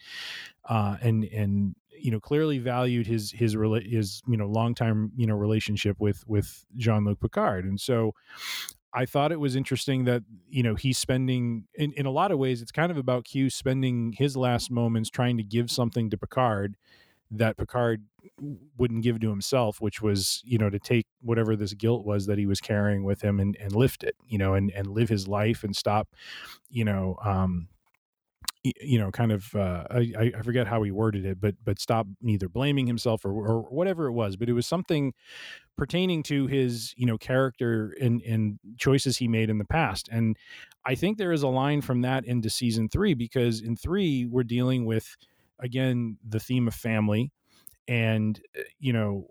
uh and and you know clearly valued his his his you know longtime you know relationship with with Jean-Luc Picard and so I thought it was interesting that you know he's spending in, in a lot of ways it's kind of about Q spending his last moments trying to give something to Picard that Picard wouldn't give to himself, which was you know to take whatever this guilt was that he was carrying with him and, and lift it, you know, and and live his life and stop, you know, um, you know, kind of uh, I I- forget how he worded it, but but stop either blaming himself or or whatever it was, but it was something pertaining to his you know character and and choices he made in the past and i think there is a line from that into season three because in three we're dealing with again the theme of family and uh, you know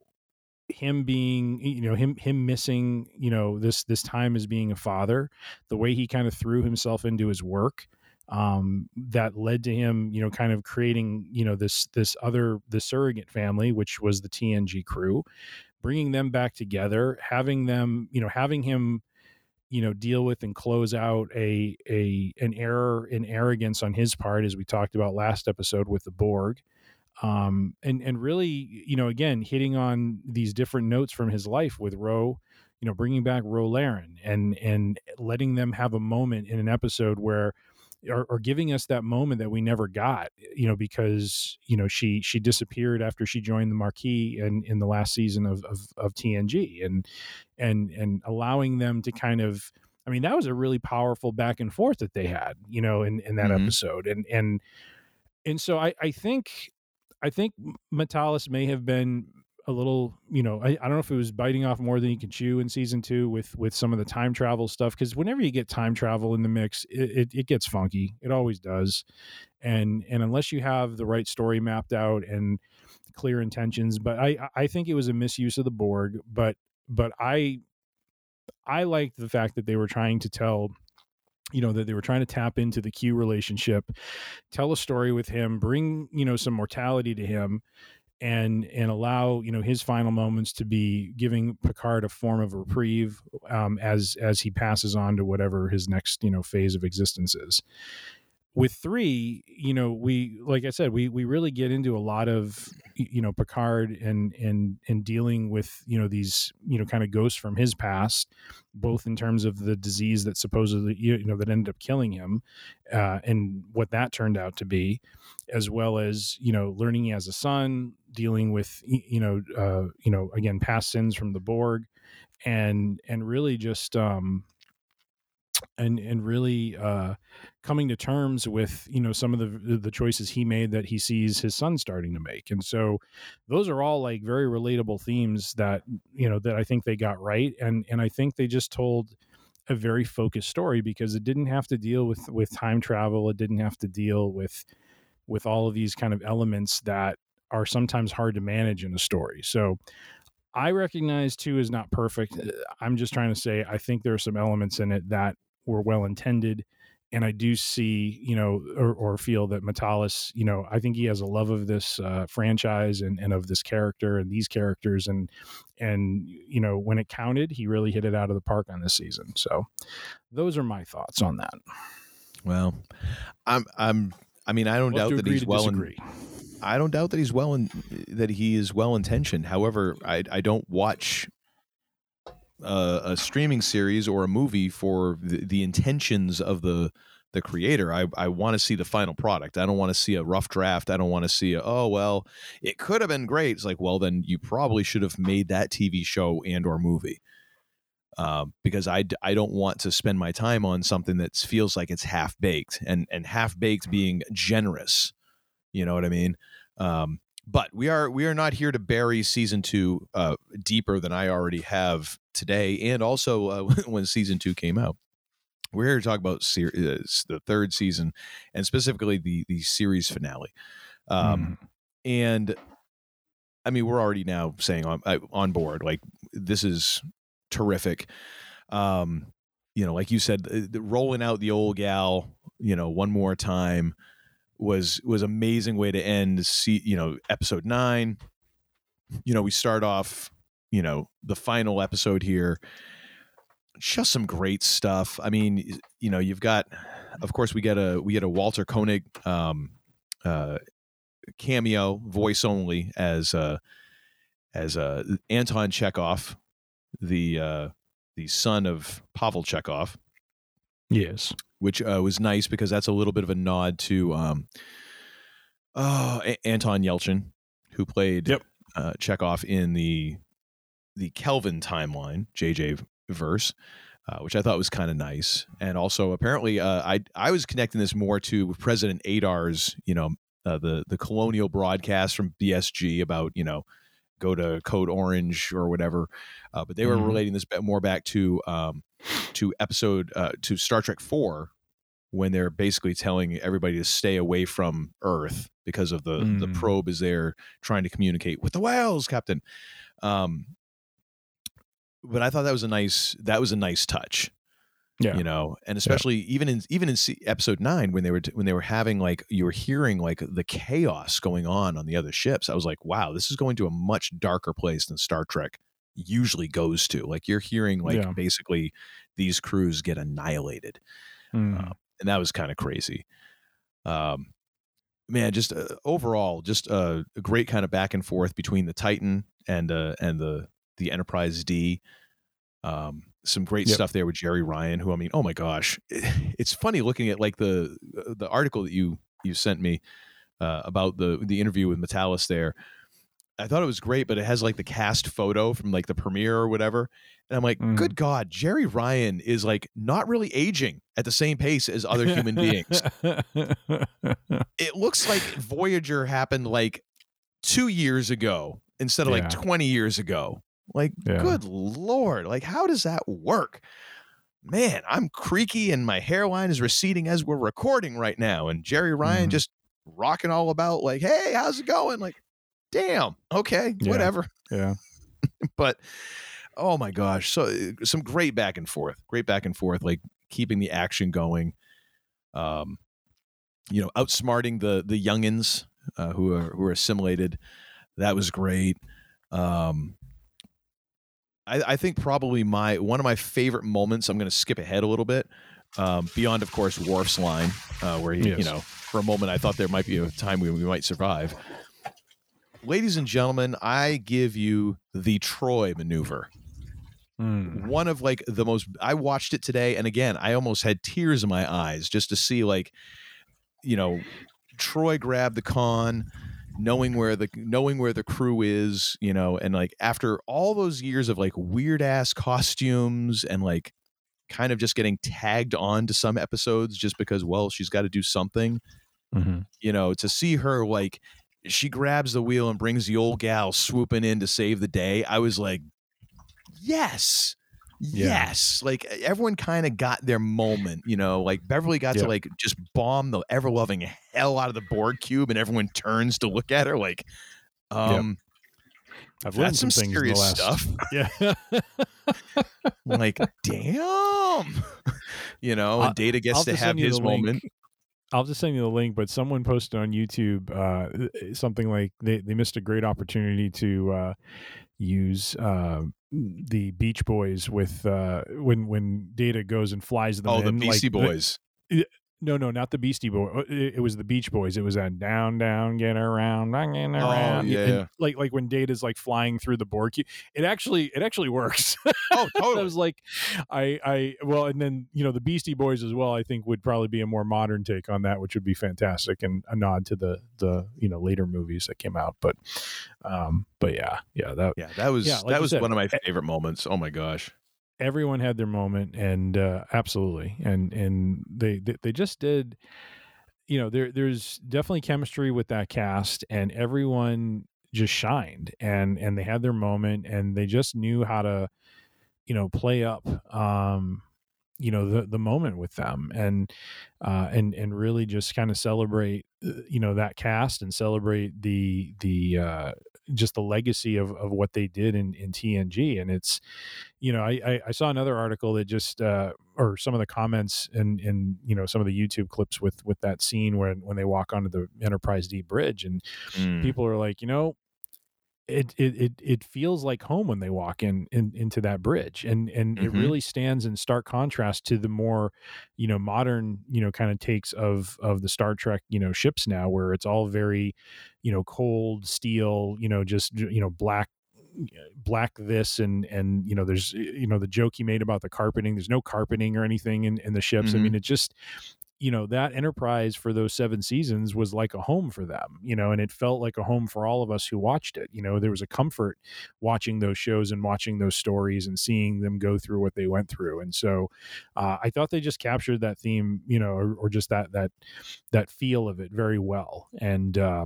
him being you know him him missing you know this this time as being a father the way he kind of threw himself into his work um, that led to him you know kind of creating you know this this other the surrogate family which was the TNG crew bringing them back together having them you know having him you know deal with and close out a a an error in arrogance on his part as we talked about last episode with the Borg um, and and really, you know, again, hitting on these different notes from his life with Ro, you know, bringing back Ro Laren and and letting them have a moment in an episode where, or, or, giving us that moment that we never got, you know, because you know she she disappeared after she joined the Maquis in in the last season of of, of TNG, and and and allowing them to kind of. I mean, that was a really powerful back and forth that they had, you know, in, in that mm-hmm. episode. And and and so I, I think I think Matalas may have been a little, you know, I, I don't know if it was biting off more than you can chew in season two with with some of the time travel stuff. Because whenever you get time travel in the mix, it, it, it gets funky. It always does, and and unless you have the right story mapped out and clear intentions, but I I think it was a misuse of the Borg. But but I I liked the fact that they were trying to tell you know that they were trying to tap into the Q relationship, tell a story with him, bring you know some mortality to him, and and allow you know his final moments to be giving Picard a form of reprieve um, as as he passes on to whatever his next you know phase of existence is with three, you know, we like I said, we we really get into a lot of you know Picard and and and dealing with you know these you know kind of ghosts from his past, both in terms of the disease that supposedly you know that ended up killing him, uh, and what that turned out to be, as well as you know learning as a son, dealing with you know uh, you know again past sins from the Borg, and and really just um and and really uh, coming to terms with you know some of the the choices he made that he sees his son starting to make. And so those are all like very relatable themes that you know that I think they got right and and I think they just told a very focused story because it didn't have to deal with with time travel. It didn't have to deal with with all of these kind of elements that are sometimes hard to manage in a story. So I recognize two is not perfect. I'm just trying to say I think there are some elements in it that were well intended and I do see, you know, or, or, feel that Matalas, you know, I think he has a love of this uh, franchise and, and of this character and these characters, and and you know, when it counted, he really hit it out of the park on this season. So, those are my thoughts on that. Well, I'm I'm I mean, I don't we'll doubt that he's well. In, I don't doubt that he's well in that he is well intentioned. However, I I don't watch a, a streaming series or a movie for the, the intentions of the the creator. I, I want to see the final product. I don't want to see a rough draft. I don't want to see a, oh well, it could have been great. It's like, well, then you probably should have made that TV show and or movie. Uh, because I, I don't want to spend my time on something that feels like it's half baked and and half baked being generous. You know what I mean? Um, but we are we are not here to bury season two uh, deeper than I already have today, and also uh, *laughs* when season two came out. We're here to talk about ser- uh, the third season, and specifically the the series finale. Um, mm. And I mean, we're already now saying on uh, on board like this is terrific. Um, you know, like you said, rolling out the old gal, you know, one more time was was amazing way to end see you know episode 9 you know we start off you know the final episode here. Just some great stuff. I mean you know you've got of course we get a we get a walter koenig um uh cameo voice only as uh as uh anton chekhov the uh the son of pavel chekhov. Yes which uh, was nice because that's a little bit of a nod to um, oh, a- Anton Yelchin, who played yep. uh, Chekhov in the the Kelvin timeline, JJ verse. Uh, which I thought was kind of nice, and also apparently, uh, I I was connecting this more to President Adar's, you know, uh, the the colonial broadcast from BSG about you know go to Code Orange or whatever. Uh, but they were mm-hmm. relating this more back to um, to episode uh, to Star Trek Four, when they're basically telling everybody to stay away from Earth because of the the Mm. probe is there trying to communicate with the whales, Captain. Um, but I thought that was a nice that was a nice touch Yeah. you know and especially even in even in episode 9 when they were when they were having like you were hearing like the chaos going on on the other ships i was like wow this is going to a much darker place than star trek usually goes to like you're hearing like Yeah. basically these crews get annihilated Mm. uh, and that was kind of crazy um man just uh, overall just uh, a great kind of back and forth between the titan and uh and the the enterprise d um some great Yep. stuff there with jeri ryan who i mean oh my gosh *laughs* it's funny looking at like the the article that you you sent me uh, about the the interview with Matalas there i thought it was great but it has like the cast photo from like the premiere or whatever and i'm like Mhm. good god jeri ryan is like not really aging at the same pace as other human beings *laughs* it looks like Voyager happened like two years ago instead of Yeah. like 20 years ago. Like, Yeah. good Lord. Like, how does that work? Man, I'm creaky and my hairline is receding as we're recording right now. And Jeri Ryan Mhm. just rocking all about, like, hey, how's it going? Like, damn, okay, Yeah. whatever. *laughs* yeah. But oh my gosh, so uh, some great back and forth, great back and forth, like keeping the action going. Um, you know, outsmarting the the youngins uh, who are who are assimilated. That was great. Um, I, I think probably my one of my favorite moments. I'm going to skip ahead a little bit. Um, beyond, of course, Worf's line, uh, where he, you know, for a moment I thought there might be a time we, we might survive. Ladies and gentlemen, I give you the Troi maneuver Mm. one of like the most i watched it today and again i almost had tears in my eyes just to see like you know troi grab the con knowing where the knowing where the crew is you know and like after all those years of like weird ass costumes and like kind of just getting tagged on to some episodes just because well she's got to do something Mhm. you know to see her like she grabs the wheel and brings the old gal swooping in to save the day i was like yes Yeah. yes like everyone kind of got their moment you know like beverly got to like just bomb the ever-loving hell out of the Borg cube and everyone turns to look at her like um I've learned some, some things in the serious last stuff *laughs* Yeah. *laughs* like damn *laughs* you know and data gets I'll to have his moment. link. I'll just send you the link, but someone posted on YouTube uh, something like they, they missed a great opportunity to uh, use uh, the Beach Boys with uh, when when Data goes and flies them oh the in. beastie like, the- boys no, no, not the Beastie Boy. It, it was the Beach Boys. It was that down, down, get around, down, get around. Oh, yeah, And yeah. like like when Data's like flying through the Borg. cube. It actually it actually works. *laughs* oh I totally was like, I, I, well, and then you know the Beastie Boys as well. I think would probably be a more modern take on that, which would be fantastic and a nod to the the you know later movies that came out. But, um, but yeah, yeah, that yeah that was Yeah, like that you was said, one of my favorite moments oh my gosh everyone had their moment, and uh, absolutely, and and they, they they just did. You know, there there's definitely chemistry with that cast, and everyone just shined, and and they had their moment, and they just knew how to, you know, play up. Um, you know the the moment with them and uh and and really just kind of celebrate uh, you know that cast and celebrate the the uh just the legacy of of what they did in in TNG and it's you know I I, I saw another article that just uh or some of the comments and and you know some of the YouTube clips with with that scene when when they walk onto the Enterprise D bridge and Mm. people are like you know it, it it it feels like home when they walk in, in into that bridge and and it Mhm. really stands in stark contrast to the more you know modern you know kind of takes of of the Star Trek you know ships now where it's all very you know cold steel you know just you know black black this and and you know there's you know the joke he made about the carpeting there's no carpeting or anything in, in the ships i Mhm. mean it just you know that enterprise for those seven seasons was like a home for them you know and it felt like a home for all of us who watched it you know there was a comfort watching those shows and watching those stories and seeing them go through what they went through and so uh, i thought they just captured that theme you know or, or just that that that feel of it very well and uh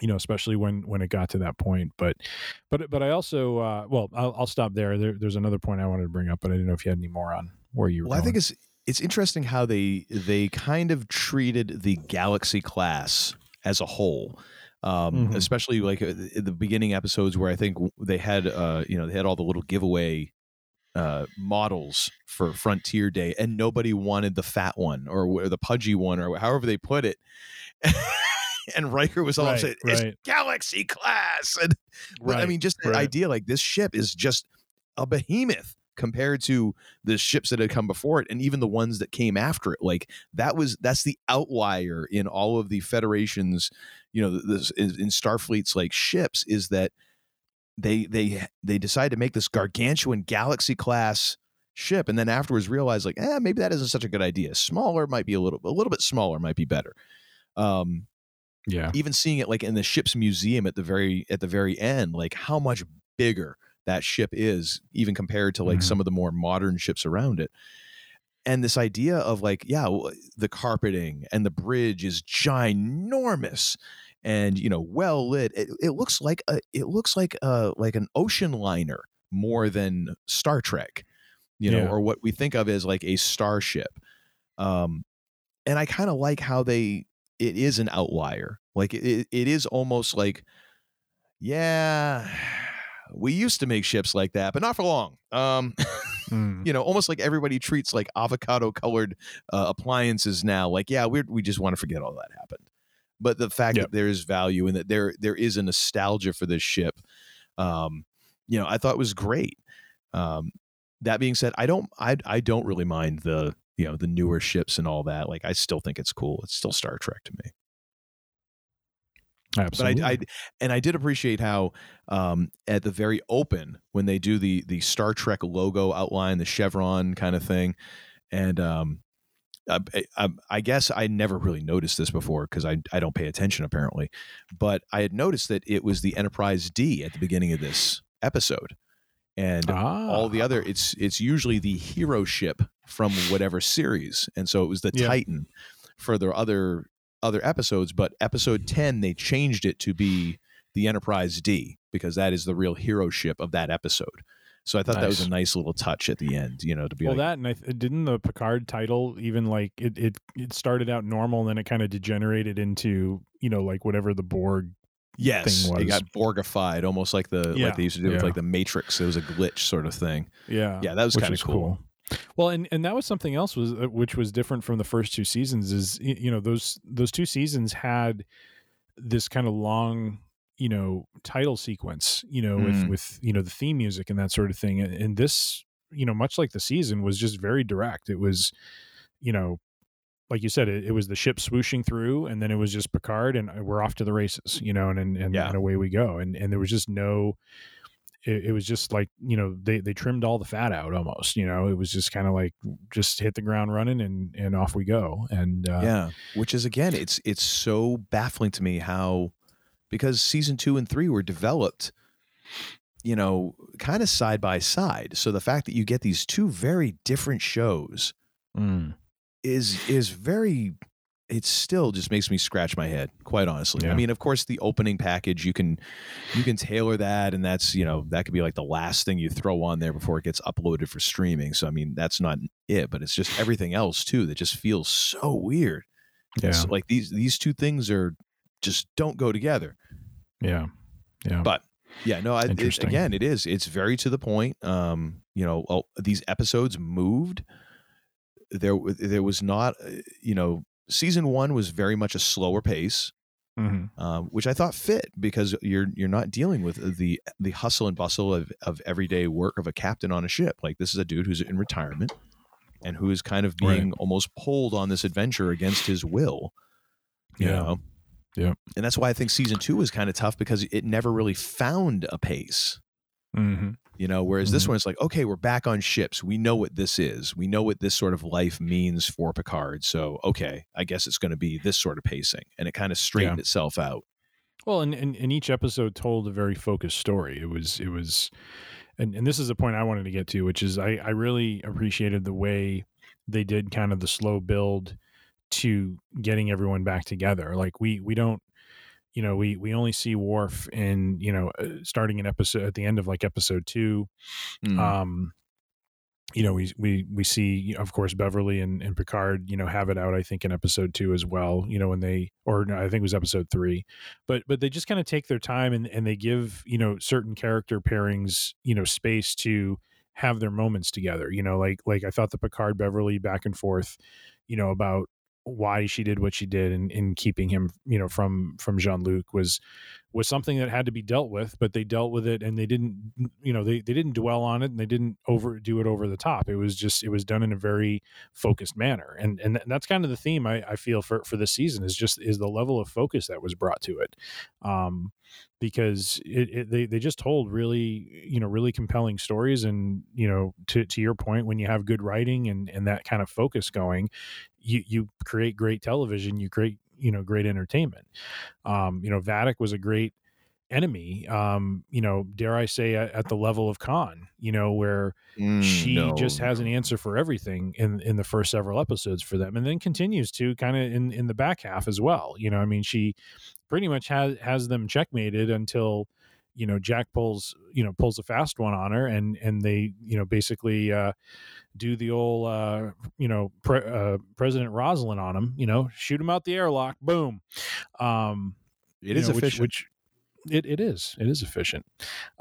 you know especially when when it got to that point but but but i also uh well i'll, I'll stop there. there there's another point i wanted to bring up but i didn't know if you had any more on where you were well i think it's it's interesting how they they kind of treated the Galaxy class as a whole. Um, Mhm. especially like uh, in the beginning episodes where I think they had uh, you know they had all the little giveaway uh, models for Frontier Day, and nobody wanted the fat one or, the pudgy one or however they put it. *laughs* and Riker was all Right, saying, "It's. Galaxy class," *laughs* and but, I mean, just the right. idea like this ship is just a behemoth compared to the ships that had come before it, and even the ones that came after it. Like that was that's the outlier in all of the Federation's, you know, this is in Starfleet's like ships is that they they they decide to make this gargantuan Galaxy class ship, and then afterwards realize like, eh, maybe that isn't such a good idea. Smaller might be a little a little bit smaller might be better. Um, Yeah. even seeing it like in the ship's museum at the very at the very end like how much bigger that ship is even compared to like Mhm. some of the more modern ships around it and this idea of like yeah the carpeting and the bridge is ginormous and you know well lit it, it looks like a it looks like a like an ocean liner more than star trek you know Yeah. or what we think of as like a starship um and i kind of like how they it is an outlier like it, it is almost like yeah we used to make ships like that but not for long. Um *laughs* Mm. you know almost like everybody treats like avocado colored uh, appliances now like yeah we we just want to forget all that happened. But the fact Yep. that there is value and that there there is a nostalgia for this ship um you know i thought was great. Um that being said i don't i i don't really mind the you know the newer ships and all that like i still think it's cool. It's still star trek to me Absolutely. but I, I and I did appreciate how um, at the very open when they do the the Star Trek logo outline, the chevron kind of thing, and um, I, I, I guess I never really noticed this before because I I don't pay attention apparently, but I had noticed that it was the Enterprise D at the beginning of this episode, and all the Ah. other it's it's usually the hero ship from whatever series, and so it was the Yeah. Titan for the other other episodes, but episode 10 they changed it to be the Enterprise D because that is the real hero ship of that episode. So I thought that was a nice little touch at the end, you know, to be well, like that and I th- didn't the Picard title even like it it it started out normal and then it kind of degenerated into you know like whatever the Borg yes, thing was. it got Borgified, almost like the Yeah, like they used to do with like the Matrix. It was a glitch sort of thing. Yeah, Yeah, that was kind of cool. Well, and and that was something else was uh, which was different from the first two seasons is you know those those two seasons had this kind of long you know title sequence you know with Mhm. with you know the theme music and that sort of thing and, and this you know much like the season was just very direct it was you know like you said it, it was the ship swooshing through and then it was just picard and uh, we're off to the races you know and and, and, Yeah. and away we go and and there was just no it, it was just like you know they they trimmed all the fat out almost you know it was just kind of like just hit the ground running and and off we go and uh, yeah, which is again, it's it's so baffling to me how because season two and three were developed, you know, kind of side by side. So the fact that you get these two very different shows mm, is is very. It still just makes me scratch my head, quite honestly. I mean, of course, the opening package you can you can tailor that, and that's you know that could be like the last thing you throw on there before it gets uploaded for streaming. So I mean, that's not it, but it's just everything else too that just feels so weird. yeah It's like these these two things are just don't go together. yeah yeah But yeah, no, I, it, again, it is. It's very to the point. Um, you know, oh, these episodes moved. There, there was not, uh, you know, season one was very much a slower pace, Mhm. um, which I thought fit because you're you're not dealing with the the hustle and bustle of of everyday work of a captain on a ship. Like this is a dude who's in retirement and who is kind of Right. being almost pulled on this adventure against his will. You Yeah. know? Yeah. And that's why I think season two was kind of tough because it never really found a pace. Mhm. You know, whereas this Mhm. one is like, okay, we're back on ships. We know what this is. We know what this sort of life means for Picard. So, okay, I guess it's going to be this sort of pacing. And it kind of straightened itself out. Well, and, and and each episode told a very focused story. It was it was, and and this is the point I wanted to get to, which is I I really appreciated the way they did kind of the slow build to getting everyone back together. Like we we don't, you know, we we only see Worf in you know uh, starting an episode at the end of like episode two, Mm. um, you know, we we we see, of course, Beverly and, and Picard, you know, have it out. I think in episode two as well. You know, when they, or no, I think it was episode three, but but they just kind of take their time and and they give you know certain character pairings, you know, space to have their moments together. You know, like like I thought the Picard Beverly back and forth, you know, about why she did what she did and in keeping him you know from from jean-luc was was something that had to be dealt with but they dealt with it and they didn't you know they, they didn't dwell on it and they didn't overdo it over the top. It was just it was done in a very focused manner. And and that's kind of the theme i, I feel for for this season is just is the level of focus that was brought to it. Um because it, it, they, they just told really you know really compelling stories and you know to, to your point when you have good writing and and that kind of focus going you you create great television you create you know great entertainment. Um you know Vadic was a great enemy um you know dare i say at, at the level of khan you know where Mm, she no, just has an answer for everything in in the first several episodes for them and then continues to kind of in in the back half as well you know i mean she pretty much has has them checkmated until you know jack pulls you know pulls a fast one on her and and they you know basically uh do the old uh you know pre- uh, president Roslin on him you know shoot him out the airlock boom um It is know, efficient. which, it, it is it is efficient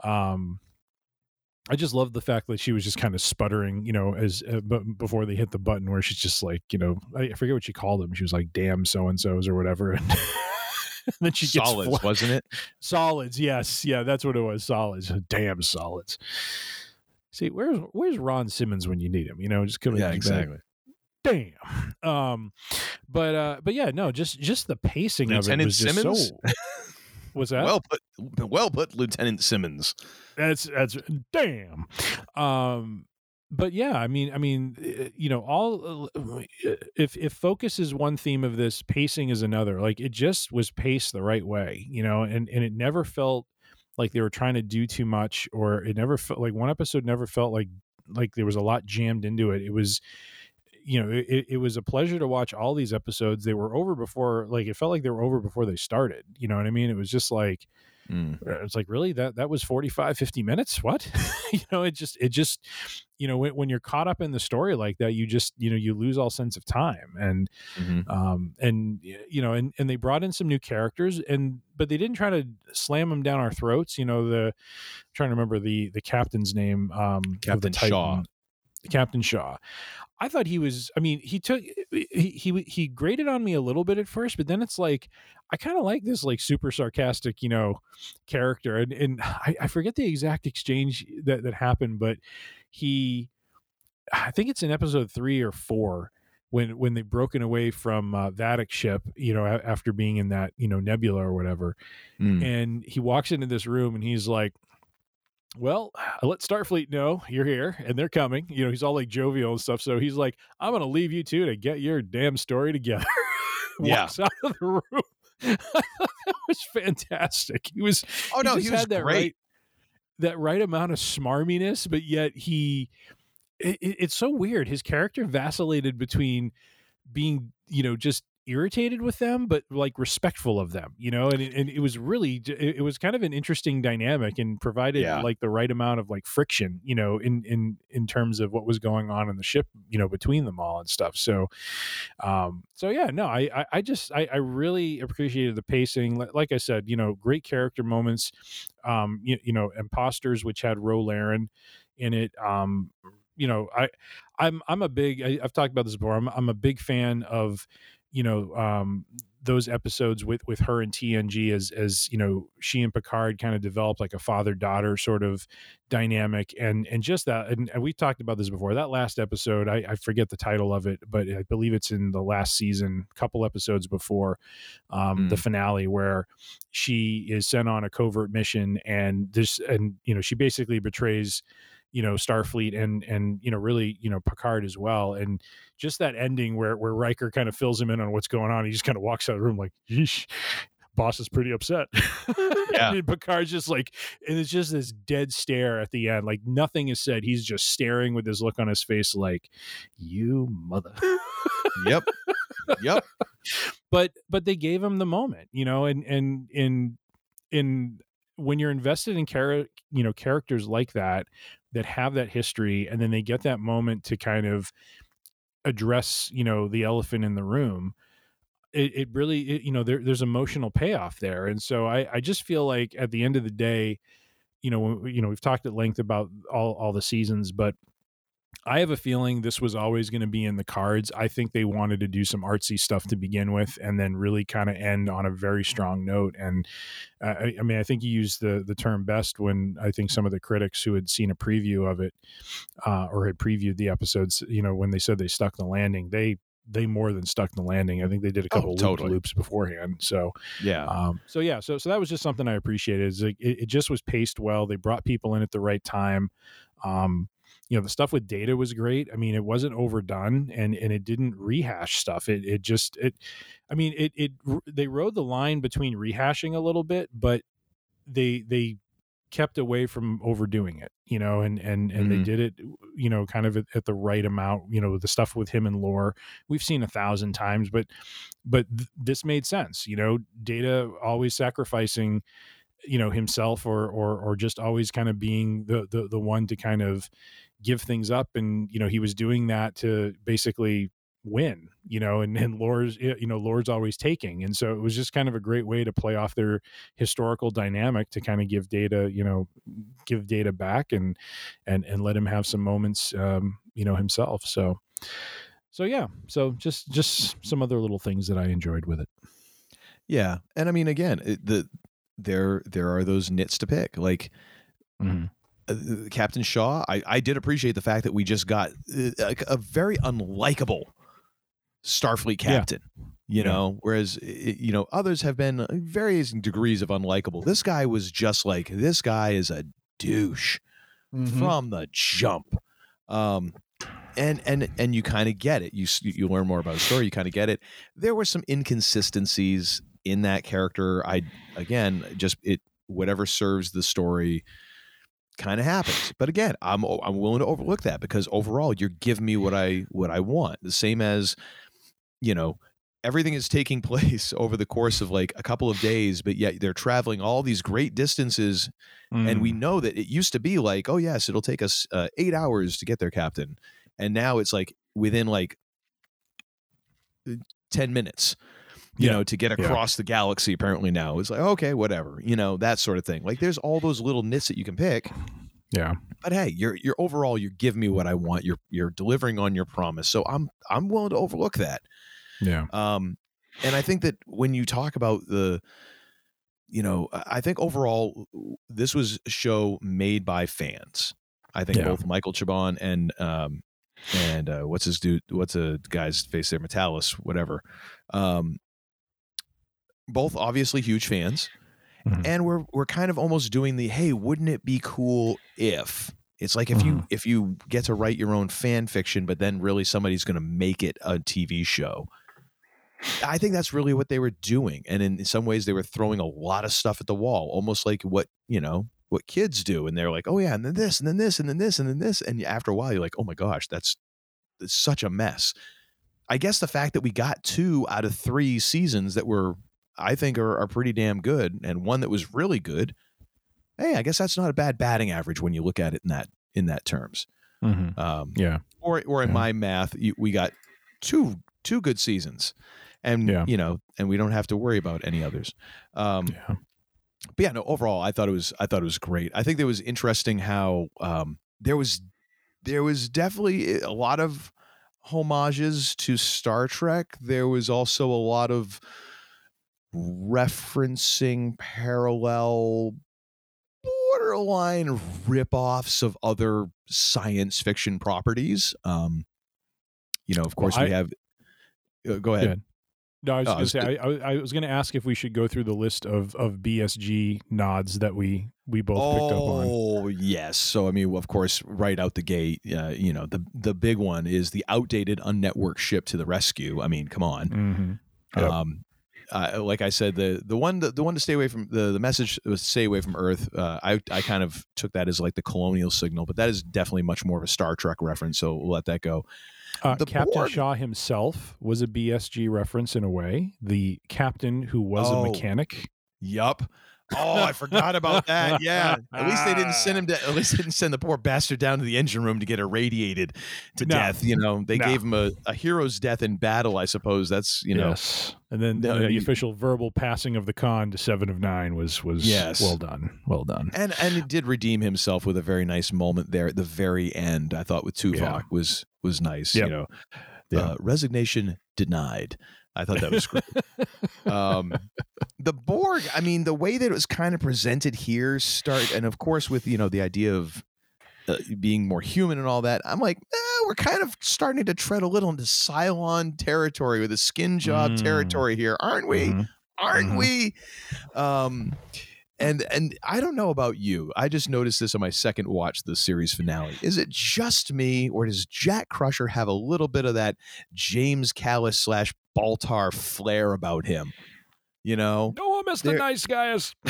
um I just love the fact that she was just kind of sputtering, you know, as uh, b- before they hit the button, where she's just like, you know, I, I forget what she called him. She was like, "Damn so and so's" or whatever, and *laughs* *laughs* then she gets solids, wasn't it? *laughs* solids. Yes, yeah, that's what it was. Solids. *laughs* Damn solids. See, where's where's Ron Simmons when you need him? You know, just coming. Yeah, exactly. Damn. Um, but uh, but yeah, no, just just the pacing of it Lieutenant was just Simmons? so. Was that Well put, well put, Lieutenant Simmons. that's that's damn um but yeah i mean i mean uh, you know all uh, if if focus is one theme of this pacing is another. Like it just was paced the right way you know and and it never felt like they were trying to do too much or it never felt like one episode never felt like like there was a lot jammed into it. It was you know it, it was a pleasure to watch all these episodes. They were over before like it felt like they were over before they started you know what i mean? It was just like Mm. it's like really that that was 45 50 minutes what *laughs* you know it just it just you know when, when you're caught up in the story like that you just you know you lose all sense of time and Mhm. um and you know and and they brought in some new characters and but they didn't try to slam them down our throats you know the I'm trying to remember the the captain's name um Captain Shaw. Captain Shaw. I thought he was. I mean, he took he he he grated on me a little bit at first, but then it's like I kind of like this like super sarcastic, you know, character, and and I, I forget the exact exchange that that happened, but he, I think it's in episode three or four when when they've broken away from uh, Vadic ship, you know, a- after being in that you know nebula or whatever, Mm. and he walks into this room and he's like well I *sighs* let starfleet know you're here and they're coming. You know he's all like jovial and stuff so he's like i'm gonna leave you two to get your damn story together. *laughs* Yeah. *laughs* out of the room. *laughs* That was fantastic. He was Oh no, just he was had that great. right that right amount of smarminess but yet he it- it's so weird. His character vacillated between being you know just irritated with them but like respectful of them you know and it, and it was really it, was kind of an interesting dynamic and provided Yeah. like the right amount of like friction you know in in in terms of what was going on in the ship you know between them all and stuff so um so yeah no i i, I just I, I really appreciated the pacing like i said you know great character moments um you, you know imposters which had Ro Laren in it um you know i i'm i'm a big I, i've talked about this before I'm, I'm a big fan of you know um those episodes with with her and TNG as as you know she and Picard kind of developed like a father daughter sort of dynamic. And and just that and, and we talked about this before that last episode I, I forget the title of it but I believe it's in the last season couple episodes before um the finale where she is sent on a covert mission and this and you know she basically betrays you know Starfleet and and you know really you know Picard as well and just that ending where where Riker kind of fills him in on what's going on he just kind of walks out of the room like yeesh boss is pretty upset *laughs* Yeah. and Picard's just like and it's just this dead stare at the end like nothing is said he's just staring with his look on his face like you mother Yep. Yep. *laughs* but but they gave him the moment you know and and in in when you're invested in char- you know characters like that that have that history and then they get that moment to kind of address you know the elephant in the room it, it really it, you know there, there's emotional payoff there and so I, I just feel like at the end of the day you know you know we've talked at length about all, all the seasons but I have a feeling this was always going to be in the cards. I think they wanted to do some artsy stuff to begin with, and then really kind of end on a very strong note. And uh, I, I, mean, I think you used the the term best when I think some of the critics who had seen a preview of it uh, or had previewed the episodes, you know, when they said they stuck the landing, they they more than stuck the landing. I think they did a couple oh, totally. loops beforehand. So yeah, um, so yeah, so so that was just something I appreciated. Is it, it just was paced well. They brought people in at the right time. Um, you know the stuff with data was great. I mean it wasn't overdone and and it didn't rehash stuff. It it just it i mean it it they rode the line between rehashing a little bit but they they kept away from overdoing it you know and and and mm-hmm. they did it you know kind of at, at, the right amount you know the stuff with him and lore. We've seen a thousand times but but th- this made sense you know data always sacrificing you know himself or or or just always kind of being the the the one to kind of give things up and you know he was doing that to basically win you know and and Lore's you know Lore's always taking and so it was just kind of a great way to play off their historical dynamic to kind of give data you know give data back and and and let him have some moments um you know himself so so yeah so just just some other little things that i enjoyed with it yeah and i mean again it, the there there are those nits to pick like mm-hmm. Uh, Captain Shaw, I, I did appreciate the fact that we just got uh, a, a very unlikable Starfleet captain. Yeah. You yeah. know, whereas you know others have been uh, various degrees of unlikable. This guy was just like this guy is a douche mm-hmm. from the jump. Um, and and and you kind of get it. You you learn more about the story. You kind of get it. There were some inconsistencies in that character. I again just it whatever serves the story kind of happens. But again, I'm I'm willing to overlook that because overall you're giving me what I what I want. The same as you know, everything is taking *laughs* place over the course of like a couple of days, but yet they're traveling all these great distances mm. and we mm. know that it used to be like, oh yes, it'll take us uh, 8 hours to get there, captain. And now it's like within like 10 minutes you yeah. know, to get across yeah. the galaxy apparently now. It's like, okay, whatever, you know, that sort of thing. Like there's all those little nits that you can pick. Yeah. But hey, you're you're overall you're giving me what I want. You're you're delivering on your promise. So I'm I'm willing to overlook that. Yeah. Um and I think that when you talk about the you know, I think overall this was a show made by fans. I think yeah. both Michael Chabon and um and uh, what's his dude what's a guy's face there Matalas whatever um both obviously huge fans, mm-hmm. and we're we're kind of almost doing the hey, wouldn't it be cool if it's like if mm-hmm. you if you get to write your own fan fiction, but then really somebody's going to make it a TV show. I think that's really what they were doing, and in some ways, they were throwing a lot of stuff at the wall, almost like what you know what kids do, and they're like, oh yeah, and then this, and then this, and then this, and then this, and after a while, you're like, oh my gosh, that's, that's such a mess. I guess the fact that we got two out of three seasons that were I think are, are pretty damn good, and one that was really good. Hey, I guess that's not a bad batting average when you look at it in that in that terms. Mm-hmm. Um, yeah. Or or in yeah. my math, you, we got two two good seasons, and yeah. you know, and we don't have to worry about any others. Um, yeah. But yeah, no. Overall, I thought it was I thought it was great. I think it was interesting how um, there was there was definitely a lot of homages to Star Trek. There was also a lot of referencing parallel borderline ripoffs of other science fiction properties. Um, you know, of course, well, I, we have. Uh, go ahead. No, I was oh, going to say I, I, was going to ask if we should go through the list of of BSG nods that we we both oh, picked up on. Oh yes, so I mean, of course, right out the gate, uh, you know, the the big one is the outdated unnetworked ship to the rescue. I mean, come on. Mm-hmm. Yep. Um, uh, like I said, the the one the, the one to stay away from the the message was stay away from Earth. Uh, I I kind of took that as like the colonial signal, but that is definitely much more of a Star Trek reference. So we'll let that go. Uh, Captain board, Shaw himself was a BSG reference in a way. The captain who was oh, a mechanic. Yup. Oh, I forgot about that. Yeah. *laughs* At least they didn't send him to. At least they didn't send the poor bastard down to the engine room to get irradiated to No. death. You know, they No. gave him a, a hero's death in battle. I suppose that's you know. yes. And then uh, the official verbal passing of the con to seven of nine was was Yes. well done. Well done. And and it did redeem himself with a very nice moment there at the very end. I thought with Tuvok Yeah. was was nice. Yep. You know, Yeah. uh, resignation denied. I thought that was great. *laughs* um, the Borg. I mean, the way that it was kind of presented here, start and of course with you know the idea of uh, being more human and all that. I'm like, eh, we're kind of starting to tread a little into Cylon territory with the skin job Mm. territory here, aren't we? Mhm. aren't Mhm. we? Um, and and I don't know about you. I just noticed this on my second watch the series finale. Is it just me, or does Jack Crusher have a little bit of that James Callis slash Baltar flair about him? You know, No, one Mr. There- Nice Guys. *laughs*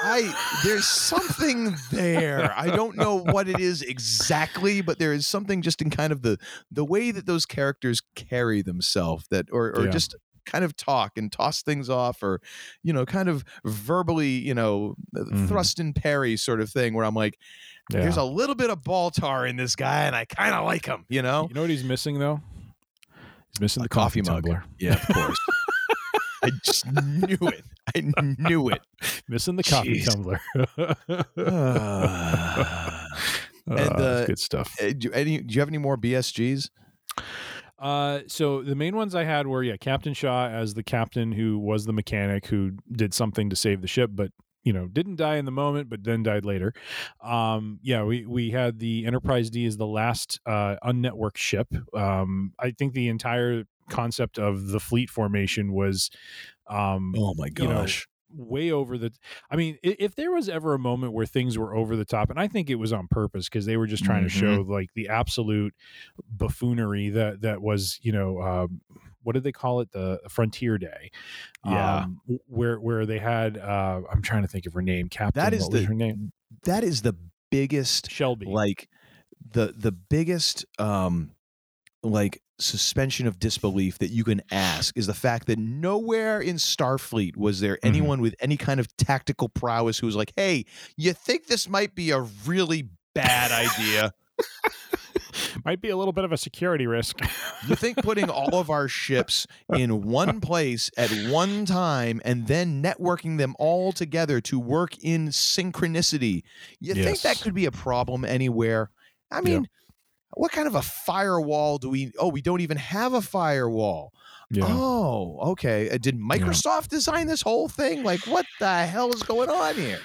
I there's something there. I don't know what it is exactly, but there is something just in kind of the the way that those characters carry themselves that or or Yeah. just kind of talk and toss things off or you know kind of verbally you know Mhm. thrust and parry sort of thing where i'm like Yeah. there's a little bit of baltar in this guy and i kind of like him you know You know what he's missing though? He's missing A the coffee, coffee mug. tumbler. yeah of course *laughs* i just knew it i knew it Missing the coffee Jeez. tumbler. *laughs* Ah. And, Uh, uh, good stuff. Uh, do, any, do you have any more bsgs Uh, so the main ones I had were yeah, Captain Shaw as the captain who was the mechanic who did something to save the ship, but you know didn't die in the moment, but then died later. Um, yeah, we we had the Enterprise D as the last uh, unnetworked ship. Um, I think the entire concept of the fleet formation was, um, oh my gosh way over the i mean if there was ever a moment where things were over the top and i think it was on purpose because they were just trying to show like the absolute buffoonery that that was you know um, what did they call it? The frontier day Yeah. um, where where they had uh i'm trying to think of her name captain That is the- her name? that is the biggest shelby. like the the biggest um like suspension of disbelief that you can ask is the fact that nowhere in Starfleet was there mm-hmm. anyone with any kind of tactical prowess who was like, "Hey, you think this might be a really bad idea? *laughs* might be a little bit of a security risk You think *laughs* putting all of our ships in one place at one time and then networking them all together to work in synchronicity, you think that could be a problem anywhere? I Yeah. What kind of a firewall do we? Oh, we don't even have a firewall. yeah Oh, okay. Uh, Did Microsoft design this whole thing? Like, what the hell is going on here?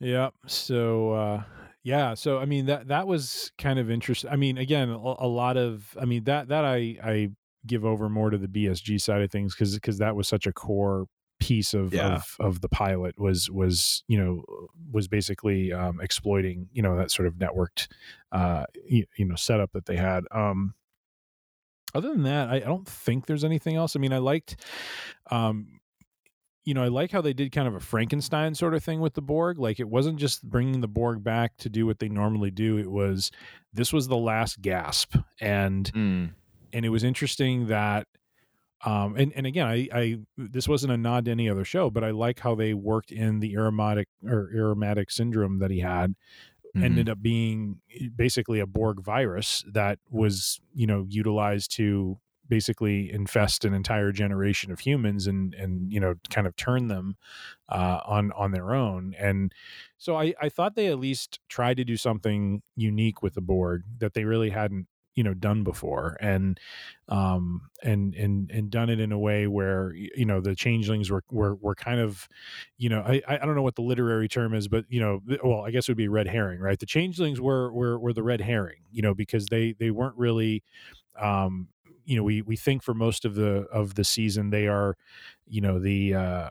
Yeah. So uh yeah, so I mean that that was kind of interesting. I mean, again, a, a lot of I mean that that I I give over more to the BSG side of things because because that was such a core piece of, Yeah. of of the pilot was was you know was basically um, exploiting you know that sort of networked uh you, you know setup that they had. Um other than that, I, I don't think there's anything else. I mean, I liked um you know, I like how they did kind of a Frankenstein sort of thing with the Borg. Like it wasn't just bringing the Borg back to do what they normally do. It was this was the last gasp, and and it was interesting that. Um, and, and again, I, I this wasn't a nod to any other show, but I like how they worked in the Irumodic or Irumodic syndrome that he had, ended up being basically a Borg virus that was you know utilized to basically infest an entire generation of humans and and you know kind of turn them uh, on on their own. And so I, I thought they at least tried to do something unique with the Borg that they really hadn't you know done before and um and and and done it in a way where you know the changelings were were, were kind of you know I I don't know what the literary term is but you know well I guess it would be red herring right? The changelings were were were the red herring you know because they they weren't really um you know we we think for most of the of the season they are you know the uh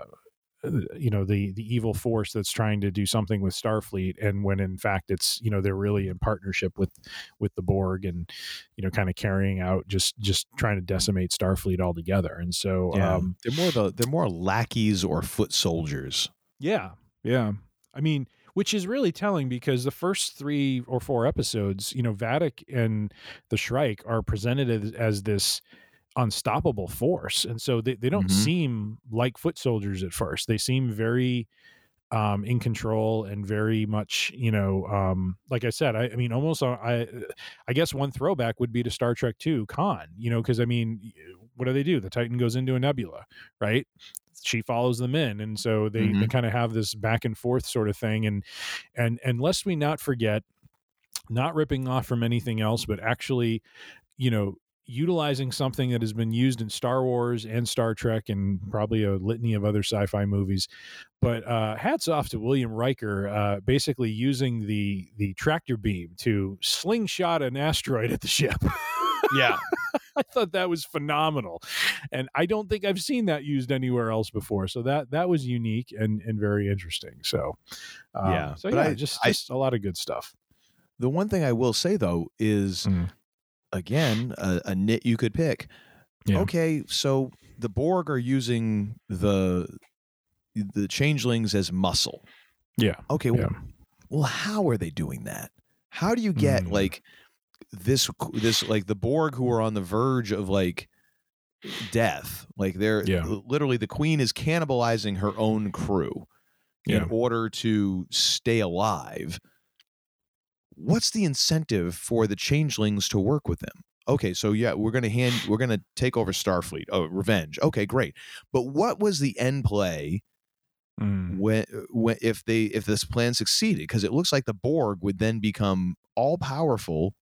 you know the the evil force that's trying to do something with Starfleet and when in fact it's you know they're really in partnership with with the Borg and you know kind of carrying out just just trying to decimate Starfleet altogether and so Yeah. um they're more the they're more lackeys or foot soldiers. yeah yeah I mean which is really telling because the first three or four episodes you know Vadic and the Shrike are presented as, as this unstoppable force and so they, they don't Mhm. seem like foot soldiers at first they seem very um, in control and very much, you know, um, like I said, I, I mean, almost, uh, I, I guess one throwback would be to Star Trek Two, Khan. You know, because I mean, what do they do? The Titan goes into a nebula, right? She follows them in, and so they, Mhm. they kind of have this back and forth sort of thing. And and and lest we not forget, not ripping off from anything else, but actually, you know, utilizing something that has been used in Star Wars and Star Trek and probably a litany of other sci-fi movies. But uh, hats off to William Riker, uh, basically using the the tractor beam to slingshot an asteroid at the ship. *laughs* Yeah. I thought that was phenomenal, and I don't think I've seen that used anywhere else before. So that that was unique and and very interesting. So um, Yeah, so but yeah, I- just just a lot of good stuff. The one thing I will say though is, Mm. Again, a, a nit you could pick. Yeah. Okay, so the Borg are using the the changelings as muscle. Yeah. Okay, Yeah. well, well, how are they doing that? How do you get Mm. like this this like the Borg who are on the verge of like death? Like they're Yeah. literally the queen is cannibalizing her own crew Yeah. in order to stay alive. What's the incentive for the changelings to work with them? Okay, so yeah, we're gonna hand we're gonna take over Starfleet. Oh, revenge. Okay, great. But what was the end play Mm. when when if they if this plan succeeded because it looks like the borg would then become all powerful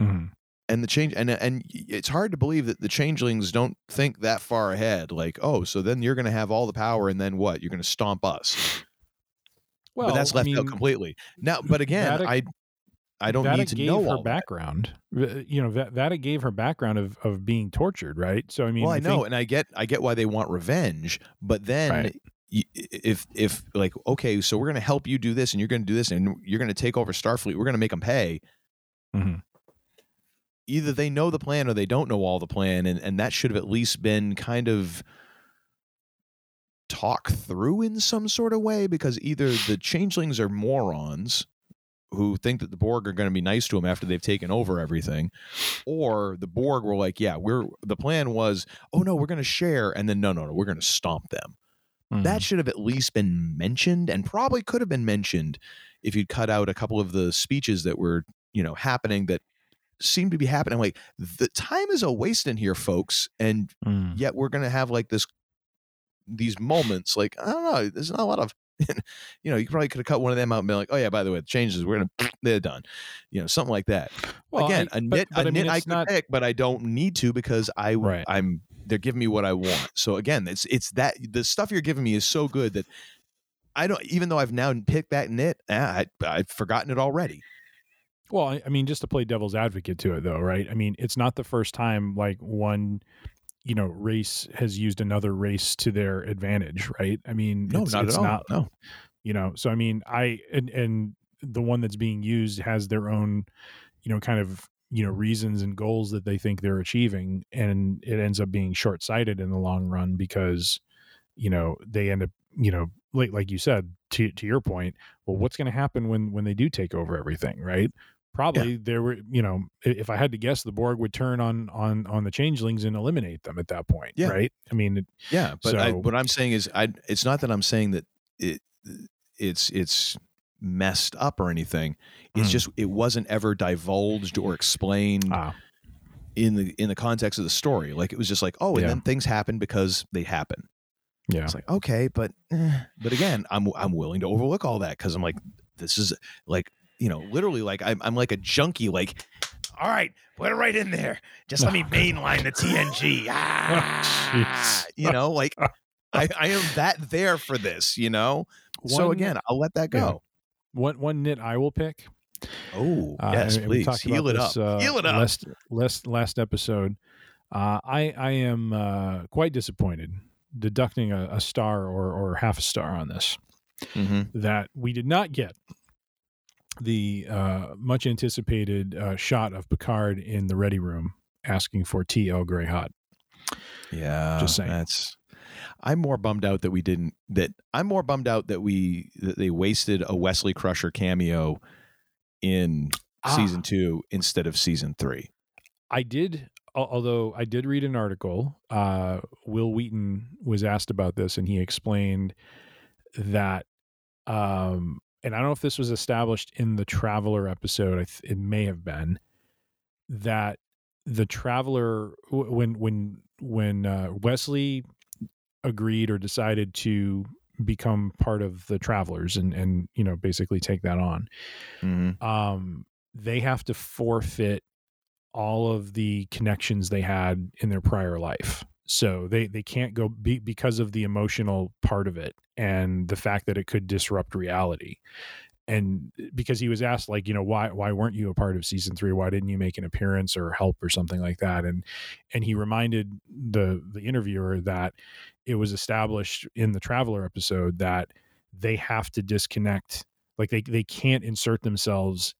Mhm. and the change and and it's hard to believe that the changelings don't think that far ahead like oh so then you're going to have all the power and then what you're going to stomp us Well, but that's I left out completely now but again Vatican- i i don't Vata need to gave know her that. background. V- You know, Va- Vata gave her background of of being tortured, right? So I mean, well i, know think- and i get i get why they want revenge but then Right. if if like okay so we're going to help you do this and you're going to do this and you're going to take over starfleet we're going to make them pay Mhm. either they know the plan or they don't know all the plan and, and that should have at least been kind of talk through in some sort of way because either the changelings are morons who think that the borg are going to be nice to them after they've taken over everything or the borg were like yeah we're the plan was oh no we're going to share and then no no no we're going to stomp them Mhm. that should have at least been mentioned and probably could have been mentioned if you'd cut out a couple of the speeches that were you know happening that seem to be happening like the time is a waste in here folks and Mm. yet we're going to have like this these moments like i don't know there's not a lot of *laughs* you know you probably could have cut one of them out and been like oh yeah by the way the changes we're gonna *laughs* they're done you know something like that Well, again I- a but- nit but a I mean, nit i could not- pick but i don't need to because i Right. i'm they're giving me what i want so again it's it's that the stuff you're giving me is so good that i don't even though i've now picked that nit ah, I, i've forgotten it already Well, I I mean, just to play devil's advocate to it, though, right? I mean, it's not the first time like one, you know, race has used another race to their advantage, right? I mean, no it's, not it's at all not, no you know. So I mean, I and and the one that's being used has their own, you know, kind of you know reasons and goals that they think they're achieving, and it ends up being short sighted in the long run because, you know, they end up, you know, like like you said to to your point. Well, what's going to happen when when they do take over everything, right? Probably there were, you know, if I had to guess, the Borg would turn on on on the changelings and eliminate them at that point, Yeah. right? I mean, Yeah, but I, what i'm saying is, I it's not that I'm saying that it it's it's messed up or anything. It's Mm. just it wasn't ever divulged or explained ah, in the in the context of the story. Like it was just like, oh, and Yeah. then things happen because they happen. yeah, It's like okay, but eh. but again, I'm I'm willing to overlook all that because I'm like, this is like you know, literally like I'm I'm like a junkie. Like, all right, put it right in there. Just let me *laughs* mainline the TNG. Ah, you know, like I I am that there for this. You know, so again, I'll let that yeah. go. one one nit I will pick. Oh Uh, yes, please heal it up. this, uh, heal it up. Last, last last episode, uh, I I am uh, quite disappointed, deducting a, a star or or half a star on this. Mhm. That we did not get the uh, much anticipated uh, shot of Picard in the ready room asking for tea Earl Grey hot. Yeah, Just saying. That's. I'm more bummed out that we didn't. That I'm more bummed out that we that they wasted a Wesley Crusher cameo in Ah. season two instead of season three. I did, although I did read an article. Uh, Wil Wheaton was asked about this, and he explained that um, and I don't know if this was established in the Traveler episode. I th- it may have been that the Traveler when when when uh, Wesley agreed or decided to become part of the Travelers and and you know basically take that on, Mhm. um, they have to forfeit all of the connections they had in their prior life. So they they can't go be, because of the emotional part of it and the fact that it could disrupt reality. And eh, because he was asked like, you know, why why weren't you a part of season 3? Why didn't you make an appearance or help or something like that? And and he reminded the the interviewer that it was established in the traveler episode that they have to disconnect like they they can't insert themselves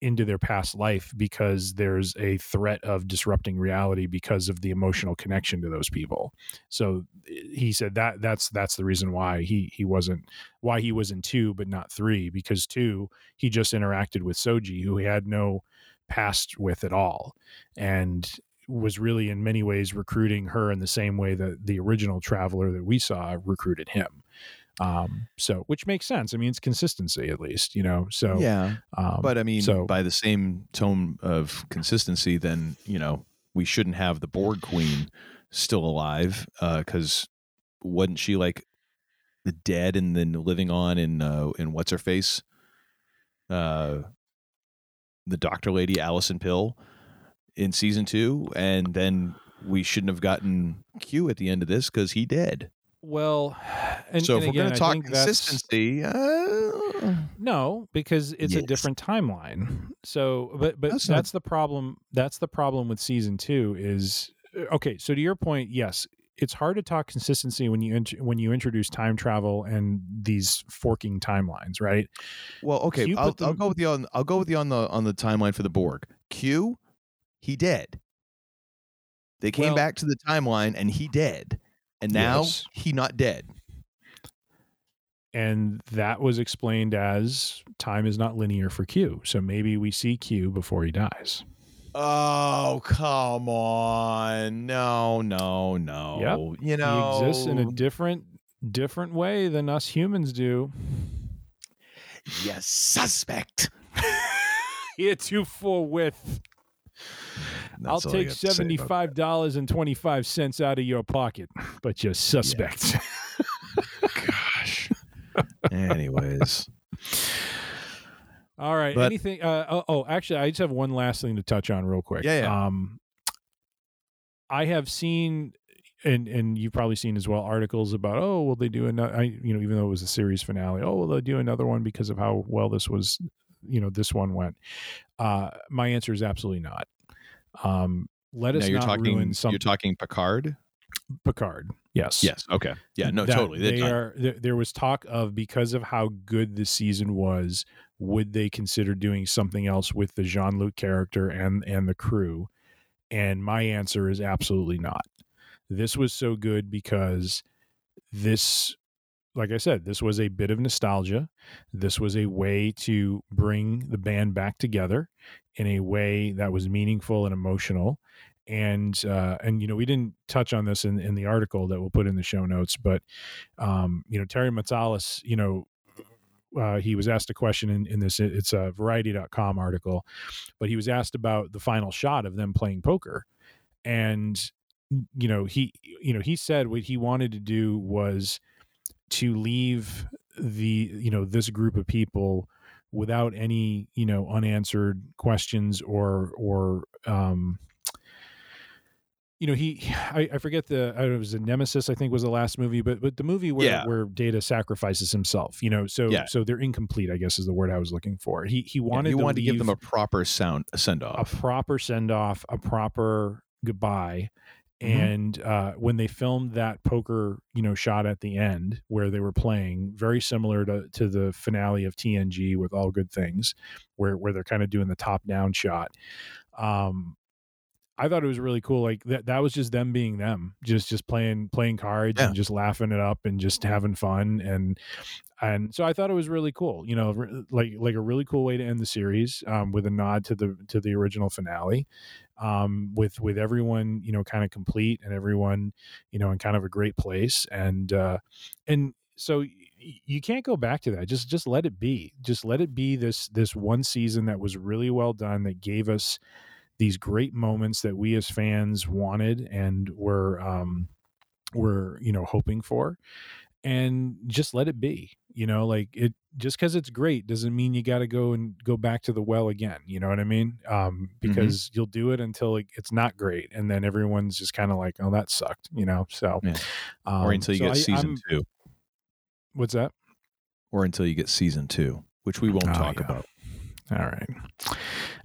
into their past life because there's a threat of disrupting reality because of the emotional connection to those people. So he said that that's that's the reason why he he wasn't why he was in 2 but not 3 because 2 he just interacted with Soji who he had no past with at all and was really in many ways recruiting her in the same way that the original traveler that we saw recruited him. Um, so which makes sense. I mean, it's consistency at least, you know. So yeah, um, but I mean, so by the same tone of consistency, then you know we shouldn't have the Borg Queen still alive uh, because wasn't she like the dead and then living on in uh, in what's her face, uh, the Doctor Lady Allison Pill in season two, and then we shouldn't have gotten Q at the end of this because he dead. Well, *sighs* and, so and if we're going to talk consistency, uh, No, because it's a different timeline. So, but but That's that's, not- the problem. That's the problem with season two. Is uh, okay. So to your point, yes, it's hard to talk consistency when you int- when you introduce time travel and these forking timelines, right? Well, okay, I'll, put I'll go with you on. I'll go with you on the on the timeline for the Borg. Q, he dead. They came Well- back to the timeline and he dead, and now Yes. he not dead. And that was explained as time is not linear for Q. So maybe we see Q before he dies. Oh come on! No, no, no. Yep. You know he exists in a different different way than us humans do. yes, suspect. *laughs* Heretofore with. I'll That's all I take got to say about seventy-five dollars and twenty-five cents out of your pocket, but you're suspect. Gosh. Anyways, All right. But- Anything? Uh, oh, oh, actually, I just have one last thing to touch on real quick. Yeah, yeah. Um, I have seen, and and you've probably seen as well articles about, oh, will they do another? I, you know, even though it was a series finale, oh, will they do another one because of how well this was, you know, this one went. Uh, my answer is absolutely not. Um, let us now you're not talking. ruin some You're talking Picard. Picard. Yes. Yes. Okay. Yeah. No. that totally. They are. There, there was talk of because of how good the season was, would they consider doing something else with the Jean Luc character and and the crew? And my answer is absolutely not. This was so good because this, like I said, this was a bit of nostalgia. This was a way to bring the band back together in a way that was meaningful and emotional and uh, and you know we didn't touch on this in, in the article that we'll put in the show notes, but um, you know Terry Matalas, you know uh, he was asked a question in, in this it's a Variety.com article, but he was asked about the final shot of them playing poker, and you know he you know he said what he wanted to do was to leave the you know this group of people without any you know unanswered questions or or um you know he *sighs* I, I forget the it was a nemesis i think was the last movie but but the movie where Yeah. where data sacrifices himself you know so Yeah. so they're incomplete i guess is the word i was looking for he he Yeah, wanted he to wanted to give them a proper sound send off a proper send off, a proper goodbye. Mhm. And uh, when they filmed that poker, you know, shot at the end where they were playing, very similar to, to the finale of TNG with All Good Things, where where they're kind of doing the top down shot. Um, I thought it was really cool. Like that that was just them being them, just just playing playing cards Yeah. and just laughing it up and just having fun and and so I thought it was really cool. You know, like like a really cool way to end the series um, with a nod to the to the original finale, um, with with everyone you know kind of complete and everyone you know in kind of a great place and uh, and so you can't go back to that. Just just let it be. Just let it be this this one season that was really well done that gave us these great moments that we as fans wanted and were um were you know hoping for and just let it be you know like it just because it's great doesn't mean you got to go and go back to the well again you know what i mean um because mm-hmm. you'll do it until it, it's not great and then everyone's just kind of like oh that sucked you know so yeah. um, or until you so get I, season I'm, two what's that or until you get season two which we won't oh, talk yeah. about all right.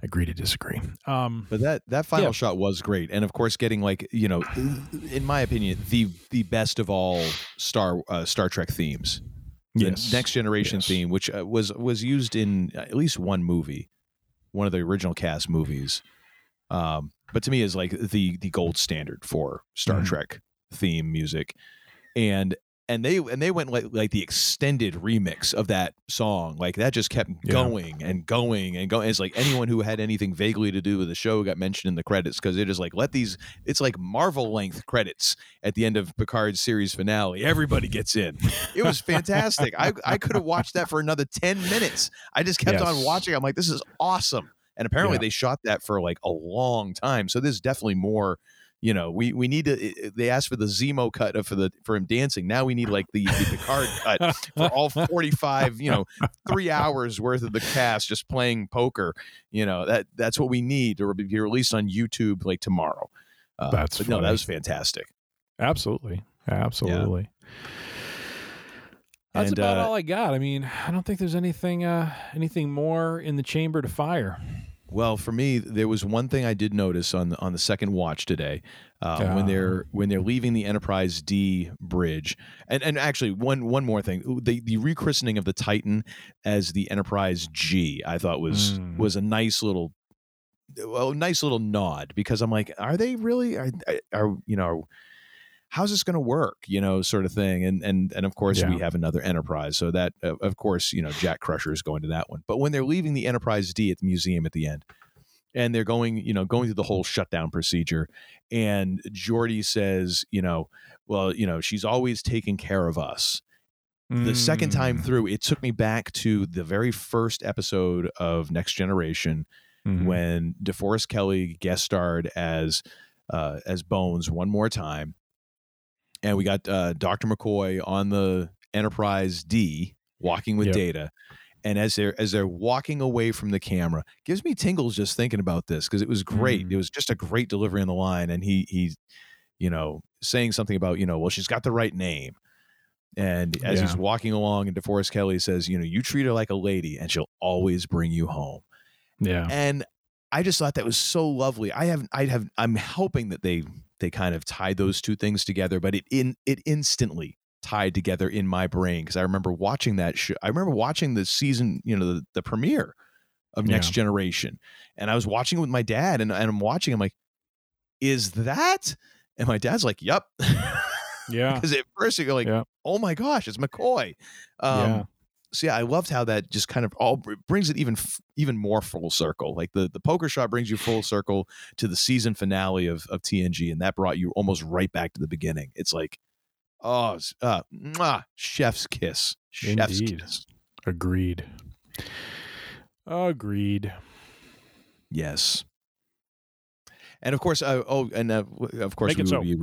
Agree to disagree. Um, but that that final yeah. shot was great, and of course, getting like you know, in my opinion, the the best of all Star uh, Star Trek themes. The yes. Next Generation yes. theme, which uh, was was used in at least one movie, one of the original cast movies. Um, but to me, is like the the gold standard for Star mm. Trek theme music, and and they and they went like like the extended remix of that song like that just kept yeah. going and going and going it's like anyone who had anything vaguely to do with the show got mentioned in the credits because it is like let these it's like marvel length credits at the end of picard's series finale everybody gets in it was fantastic i i could have watched that for another 10 minutes i just kept yes. on watching i'm like this is awesome and apparently yeah. they shot that for like a long time so there's definitely more you know, we we need to. They asked for the Zemo cut for the for him dancing. Now we need like the the Picard cut for all forty five. You know, three hours worth of the cast just playing poker. You know that that's what we need to be released on YouTube like tomorrow. Uh, that's but no, that was fantastic. Absolutely, absolutely. Yeah. That's and, about uh, all I got. I mean, I don't think there's anything uh, anything more in the chamber to fire. Well, for me, there was one thing I did notice on the, on the second watch today uh, when they're when they're leaving the Enterprise D bridge, and and actually one one more thing, the the rechristening of the Titan as the Enterprise G, I thought was mm. was a nice little well, nice little nod because I'm like, are they really? Are, are you know how's this going to work you know sort of thing and and and of course yeah. we have another enterprise so that uh, of course you know jack crusher is going to that one but when they're leaving the enterprise d at the museum at the end and they're going you know going through the whole shutdown procedure and Geordi says you know well you know she's always taking care of us the mm. second time mm. through it took me back to the very first episode of next generation mm-hmm. when DeForest Kelley guest starred as uh, as bones one more time and we got uh, Dr. McCoy on the Enterprise D walking with yep. Data. And as they're as they're walking away from the camera, gives me tingles just thinking about this because it was great. Mm. It was just a great delivery on the line, and he he's you know saying something about you know well she's got the right name, and as yeah. he's walking along, and DeForest Kelley says you know you treat her like a lady, and she'll always bring you home. Yeah, and I just thought that was so lovely. I have I have I'm hoping that they they kind of tied those two things together, but it in it instantly tied together in my brain because I remember watching that show. I remember watching the season, you know, the, the premiere of Next yeah. Generation, and I was watching it with my dad, and, and I'm watching. I'm like, is that? And my dad's like, yep. *laughs* Yeah. Because at first you're like, yeah. oh my gosh, it's McCoy. Um, yeah so yeah, I loved how that just kind of all brings it even even more full circle. Like the the poker shot brings you full circle to the season finale of of TNG, and that brought you almost right back to the beginning. It's like, oh, uh, mwah, chef's kiss, chef's Indeed. kiss. Agreed. Agreed. Yes. And of course, uh, oh, and uh, of course, we would, so. be,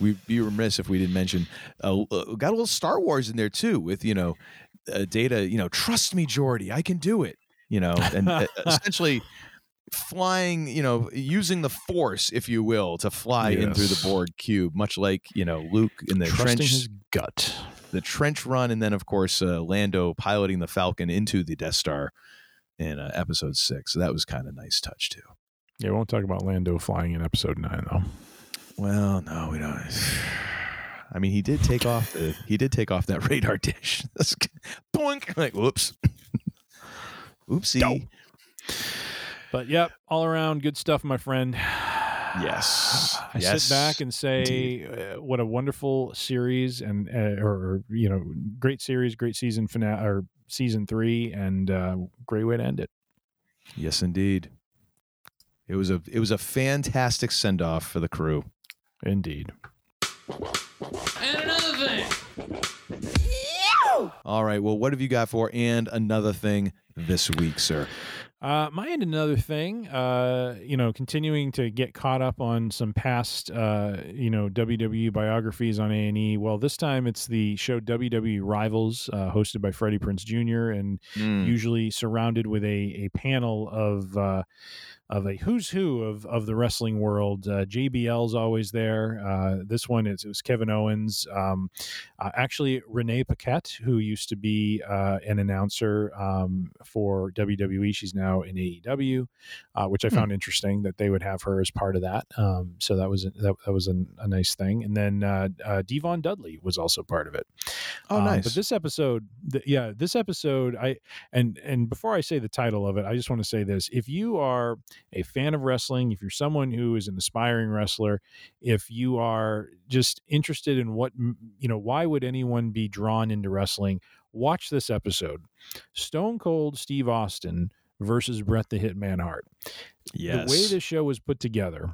we'd be remiss if we didn't mention uh, uh, got a little Star Wars in there too, with you know uh, Data, you know, trust me, Geordi I can do it. You know, and uh, *laughs* essentially flying, you know, using the force, if you will, to fly yes. in through the Borg cube, much like you know Luke in the Trusting trench, his gut, the trench run, and then of course uh, Lando piloting the Falcon into the Death Star in uh, Episode Six. So that was kind of nice touch too. Yeah, we won't talk about Lando flying in Episode Nine though. Well, no, we don't. I mean, he did take off the he did take off that *laughs* radar dish. *laughs* Boink! Like, whoops, *laughs* oopsie. No. But yep, all around good stuff, my friend. *sighs* Yes, I yes, sit back and say, uh, what a wonderful series, and uh, or, or, you know, great series, great season finale, or season three, and uh, great way to end it. Yes, indeed. It was a it was a fantastic send off for the crew. Indeed. And another thing. All right. Well, what have you got for and another thing this week, sir? Uh, my and another thing, uh, you know, continuing to get caught up on some past, uh, you know, WWE biographies on A and E. Well, this time it's the show WWE Rivals, uh, hosted by Freddie Prinze Jr. and Mm. usually surrounded with a a panel of uh, of a who's who of of the wrestling world. Uh, JBL's always there. Uh, this one is it was Kevin Owens. Um, uh, actually, Renee Paquette, who used to be uh, an announcer um, for WWE, she's now in AEW, uh, which I Hmm. found interesting that they would have her as part of that. Um, so that was that, that was a, a nice thing. And then uh, uh, D-Von Dudley was also part of it. Oh, Um, nice. but this episode, th- yeah, this episode, I and and before I say the title of it, I just want to say this: if you are a fan of wrestling, if you're someone who is an aspiring wrestler, if you are just interested in what you know, why would anyone be drawn into wrestling? Watch this episode: Stone Cold Steve Austin versus Bret the Hitman Hart. yes. The way this show was put together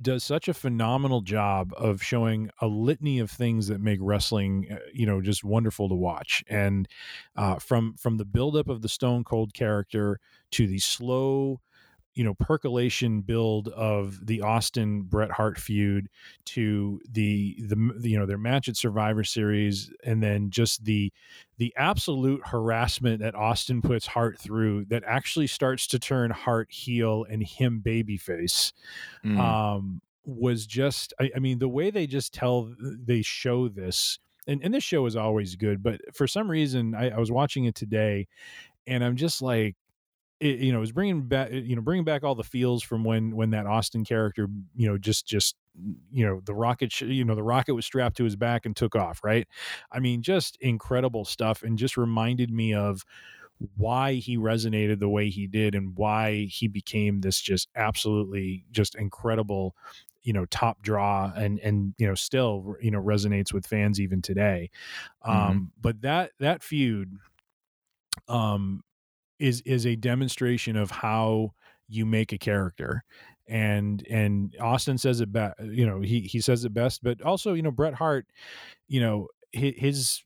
does such a phenomenal job of showing a litany of things that make wrestling uh, you know just wonderful to watch and uh, from from the buildup of the stone cold character to the slow you know percolation build of the Austin Bret Hart feud to the the you know their match at Survivor Series and then just the the absolute harassment that Austin puts Hart through that actually starts to turn Hart heel and him babyface Mm. um was just I, I mean the way they just tell they show this and, and this show is always good but for some reason I, I was watching it today and i'm just like it, you know, it was bringing back, you know, bringing back all the feels from when when that Austin character, you know, just just you know the rocket, sh- you know, the rocket was strapped to his back and took off. Right? I mean, just incredible stuff, and just reminded me of why he resonated the way he did and why he became this just absolutely just incredible you know top draw and and you know still you know resonates with fans even today um but that that feud um is is a demonstration of how you make a character and and Austin says it best you know he he says it best but also you know Bret Hart you know his,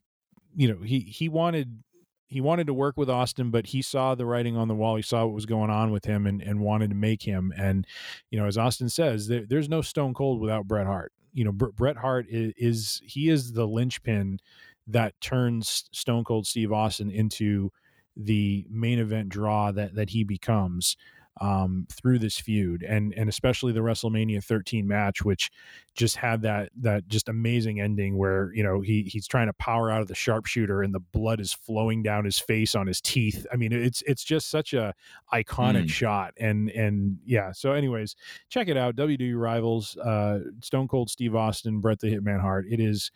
you know he he wanted he wanted to work with Austin, but he saw the writing on the wall. He saw what was going on with him and, and wanted to make him. And, you know, as Austin says, there, there's no Stone Cold without Bret Hart. You know, Br- Bret Hart is, is, he is the linchpin that turns Stone Cold Steve Austin into the main event draw that, that he becomes um, through this feud, and and especially the WrestleMania 13 match, which just had that that just amazing ending where you know he he's trying to power out of the sharpshooter and the blood is flowing down his face on his teeth. I mean, it's it's just such a iconic Mm. shot, and and yeah. So, anyways, check it out. WWE Rivals, uh, Stone Cold Steve Austin, Bret the Hitman Hart. It is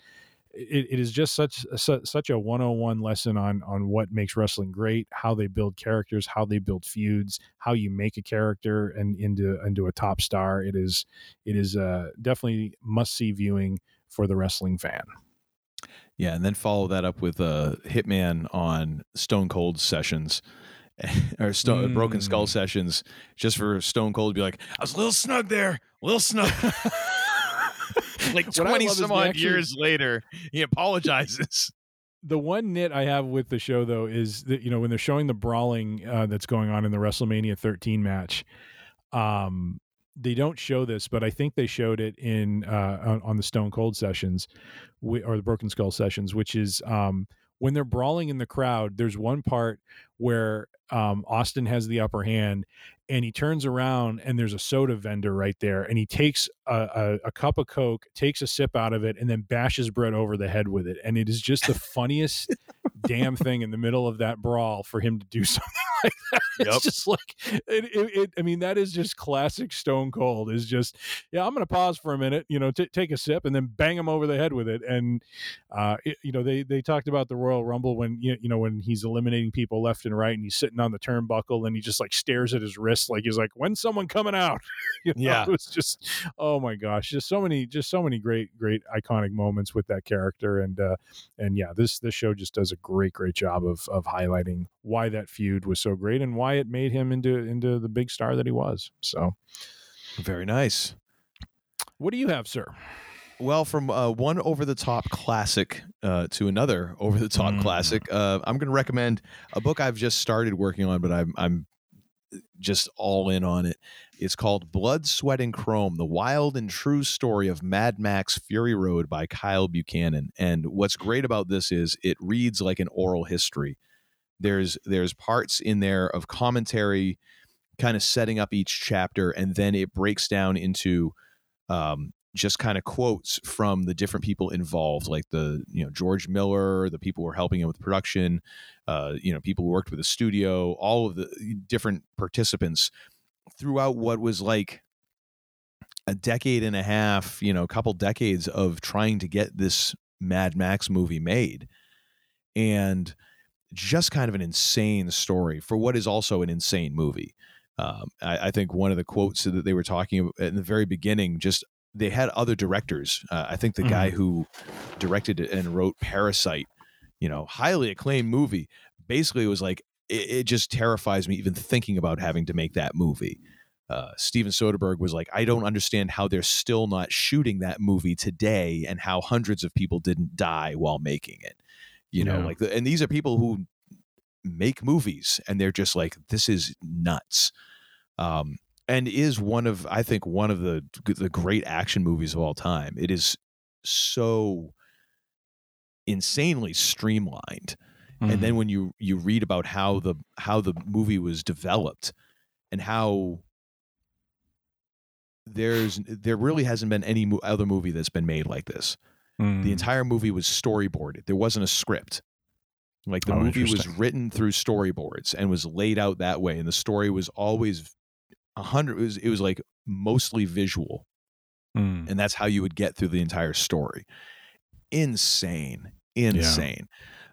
it, it is just such su- such a 101 lesson on on what makes wrestling great how they build characters how they build feuds how you make a character and into into a top star it is it is uh definitely must see viewing for the wrestling fan Yeah, and then follow that up with uh, Hitman on Stone Cold sessions. *laughs* or Sto- Broken Skull Mm. sessions, just for Stone Cold to be like, I was a little snug there, a little snug. *laughs* *laughs* like 20 some odd actually- years later, he apologizes. *laughs* the one nit I have with the show though is that you know when they're showing the brawling uh, that's going on in the WrestleMania 13 match, um, they don't show this, but I think they showed it in uh, on, on the Stone Cold sessions, or the Broken Skull sessions, which is um, when they're brawling in the crowd. There's one part where um, Austin has the upper hand, and he turns around and there's a soda vendor right there, and he takes a, a, a cup of Coke, takes a sip out of it, and then bashes Bret over the head with it, and it is just the funniest damn thing in the middle of that brawl for him to do *laughs* something like that. It's just like it, it, it. I mean, that is just classic Stone Cold. Is just yeah. I'm going to pause for a minute, you know, t- take a sip, and then bang him over the head with it. And uh, it- you know, they they talked about the Royal Rumble when you you know when he's eliminating people left and right, and he's sitting on the turnbuckle, and he just like stares at his wrist, like he's like, "When's someone coming out?" *laughs* You know, Yeah. it was just oh my gosh, just so many, just so many great, great iconic moments with that character, and uh, and yeah, this this show just does a great, great job of of highlighting why that feud was so great and why it made him into into the big star that he was. So, Very nice. what do you have, sir? Well, from uh, one over the top classic uh, to another over the top Mm. classic, uh, I'm going to recommend a book I've just started working on, but I'm I'm just all in on it. It's called Blood, Sweat, and Chrome: The Wild and True Story of Mad Max Fury Road by Kyle Buchanan. And what's great about this is it reads like an oral history. There's there's parts in there of commentary, kind of setting up each chapter, and then it breaks down into um, just kind of quotes from the different people involved, like the you know George Miller, the people who were helping him with production, uh, you know people who worked with the studio, all of the different participants throughout what was like a decade and a half, you know, a couple decades of trying to get this Mad Max movie made, and just kind of an insane story for what is also an insane movie. Um, I, I think one of the quotes that they were talking about in the very beginning, just they had other directors. Uh, I think the guy who directed it and wrote Parasite, you know, highly acclaimed movie, basically was like, it, it just terrifies me even thinking about having to make that movie. Uh, Steven Soderbergh was like, I don't understand how they're still not shooting that movie today and how hundreds of people didn't die while making it. You know, Yeah. like, the, and these are people who make movies and they're just like, this is nuts. Um, and is one of I think one of the the great action movies of all time. It is so insanely streamlined. And then when you you read about how the how the movie was developed and how there's there really hasn't been any mo- other movie that's been made like this. Mm. The entire movie was storyboarded. There wasn't a script. Like the Oh, movie was written through storyboards and was laid out that way, and the story was always a hundred. It was it was like mostly visual, Mm. and that's how you would get through the entire story. Insane, insane.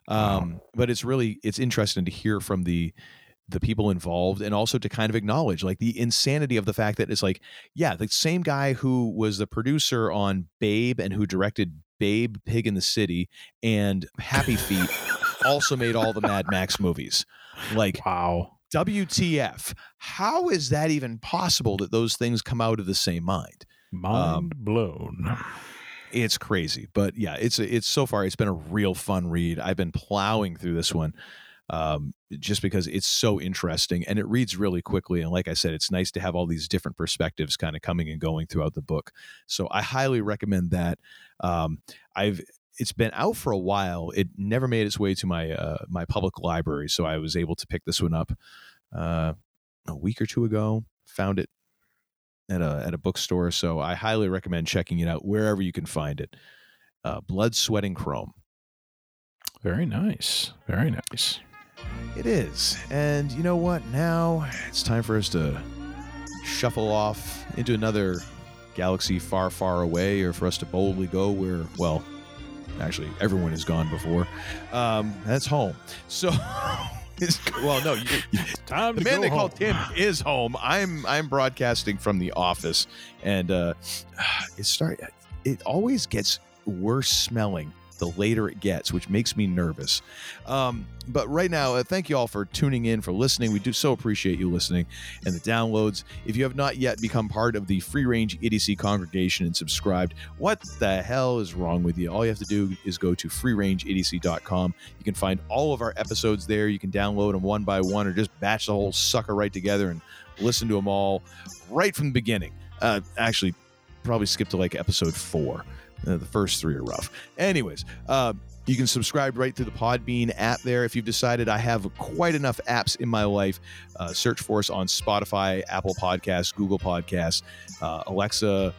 Um, But it's really it's interesting to hear from the the people involved and also to kind of acknowledge like the insanity of the fact that it's like yeah the same guy who was the producer on babe and who directed babe pig in the city and happy feet *laughs* also made all the mad max movies like wow wtf how is that even possible that those things come out of the same mind? Mind blown. It's crazy but yeah it's it's so far it's been a real fun read. I've been plowing through this one um, just because it's so interesting and it reads really quickly and like i said it's nice to have all these different perspectives kind of coming and going throughout the book. So i highly recommend that. Um, i've it's been out for a while it never made its way to my uh, my public library so i was able to pick this one up uh, a week or two ago found it at a at a bookstore. So I highly recommend checking it out wherever you can find it. Uh, Blood, Sweat, and Chrome. Very nice. Very nice. It is, and you know what? Now it's time for us to shuffle off into another galaxy far, far away, or for us to boldly go where, well, actually everyone has gone before. Um, that's home. So. *laughs* well, no, you, Time the man they call. Tim is home. I'm I'm broadcasting from the office, and uh, *sighs* it start. It always gets worse smelling the later it gets, which makes me nervous. Um, but right now, uh, thank you all for tuning in, for listening. We do so appreciate you listening and the downloads. If you have not yet become part of the Free Range Idiocy congregation and subscribed, what the hell is wrong with you? All you have to do is go to freerangeidiocy.com. You can find all of our episodes there. You can download them one by one or just batch the whole sucker right together and listen to them all right from the beginning. Uh, actually, probably skip to like episode four. Uh, the first three are rough. Anyways, uh, you can subscribe right through the Podbean app there. If you've decided I have quite enough apps in my life, uh, search for us on Spotify, Apple Podcasts, Google Podcasts, uh, Alexa,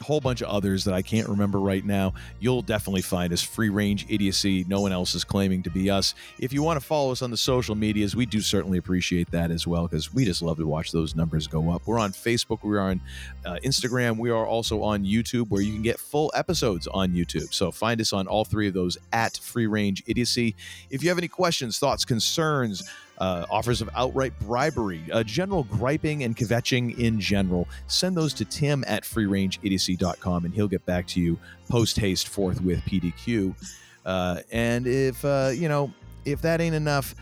whole bunch of others that I can't remember right now. You'll definitely find us free range idiocy. No one else is claiming to be us. If you want to follow us on the social medias, we do certainly appreciate that as well because we just love to watch those numbers go up. We're on Facebook, we're on uh, Instagram, we are also on YouTube where you can get full episodes on YouTube. So find us on all three of those at free range idiocy. If you have any questions, thoughts, concerns, uh, offers of outright bribery, uh, general griping and kvetching in general, send those to tim at freerangeidiocy.com and he'll get back to you post haste forthwith PDQ. Uh, and if, uh, you know, if that ain't enough,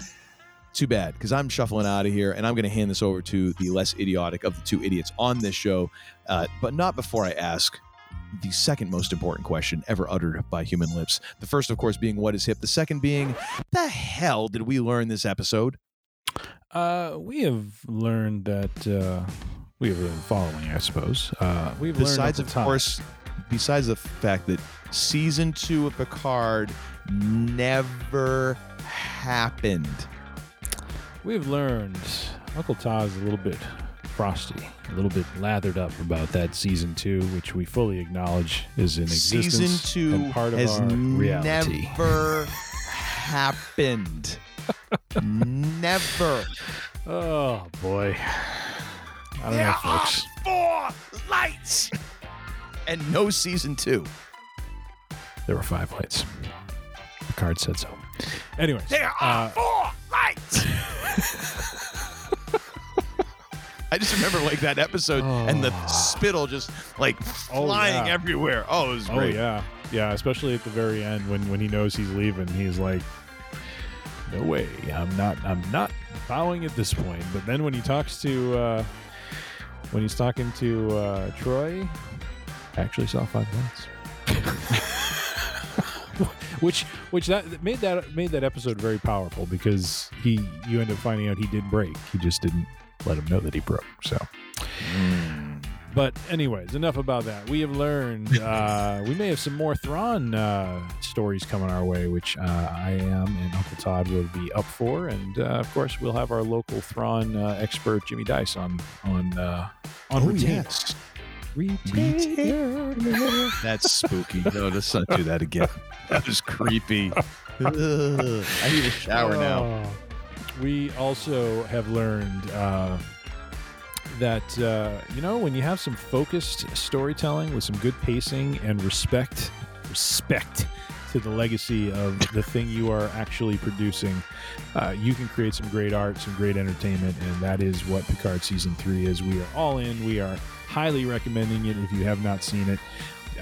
too bad because I'm shuffling out of here and I'm going to hand this over to the less idiotic of the two idiots on this show, uh, but not before I ask the second most important question ever uttered by human lips. The first, of course, being what is hip. The second being, the hell did we learn this episode? Uh, we have learned that uh, we have been following, I suppose. Uh, we've Besides, learned of course, besides the fact that season two of Picard never happened. we've learned Uncle Todd's a little bit frosty, a little bit lathered up about that season two, which we fully acknowledge is in existence Season two and part of has our reality. never *laughs* happened. Never. Oh boy, I don't know, folks. four lights. And no season two. There were five lights. Picard said so. Anyways, There are uh, four lights. *laughs* I just remember like that episode and the spittle just like Oh, flying yeah. everywhere. Oh, it was great. Oh yeah, yeah. Especially at the very end when when he knows he's leaving, he's like, "No way, I'm not. I'm not bowing at this point." But then when he talks to uh, when he's talking to uh, Troi, I actually saw five lights. which which that that made that made that episode very powerful because he you end up finding out he did break. He just didn't let him know that he broke. So. But anyways, enough about that. We have learned *laughs* uh, we may have some more Thrawn uh, stories coming our way, which uh, I am and Uncle Todd will be up for, and uh, of course we'll have our local Thrawn uh, expert Jimmy Dice on on uh, on Oh, yes. *laughs* That's spooky. No, let's not do that again. *laughs* That was creepy. I need a shower now. Oh. We also have learned uh, that uh, you know when you have some focused storytelling with some good pacing and respect, respect to the legacy of the thing you are actually producing, uh, you can create some great art, some great entertainment, and that is what Picard season three is. We are all in. We are highly recommending it if you have not seen it.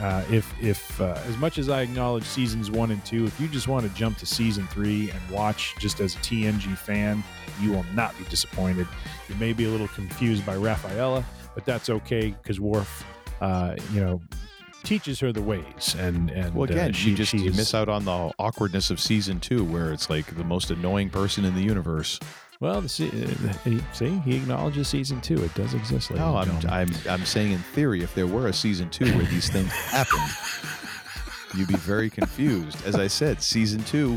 Uh, if if uh, as much as I acknowledge seasons one and two, if you just want to jump to season three and watch just as a TNG fan, you will not be disappointed. You may be a little confused by Raffaela, but that's okay because Worf, uh, you know, teaches her the ways. And and Well, again, uh, she, just you miss out on the awkwardness of season two, where it's like the most annoying person in the universe. Well, the, uh, see, he acknowledges season two. It does exist. ladies No, I'm. I'm I'm saying in theory, if there were a season two where these things *laughs* happened, you'd be very confused. As I said, season two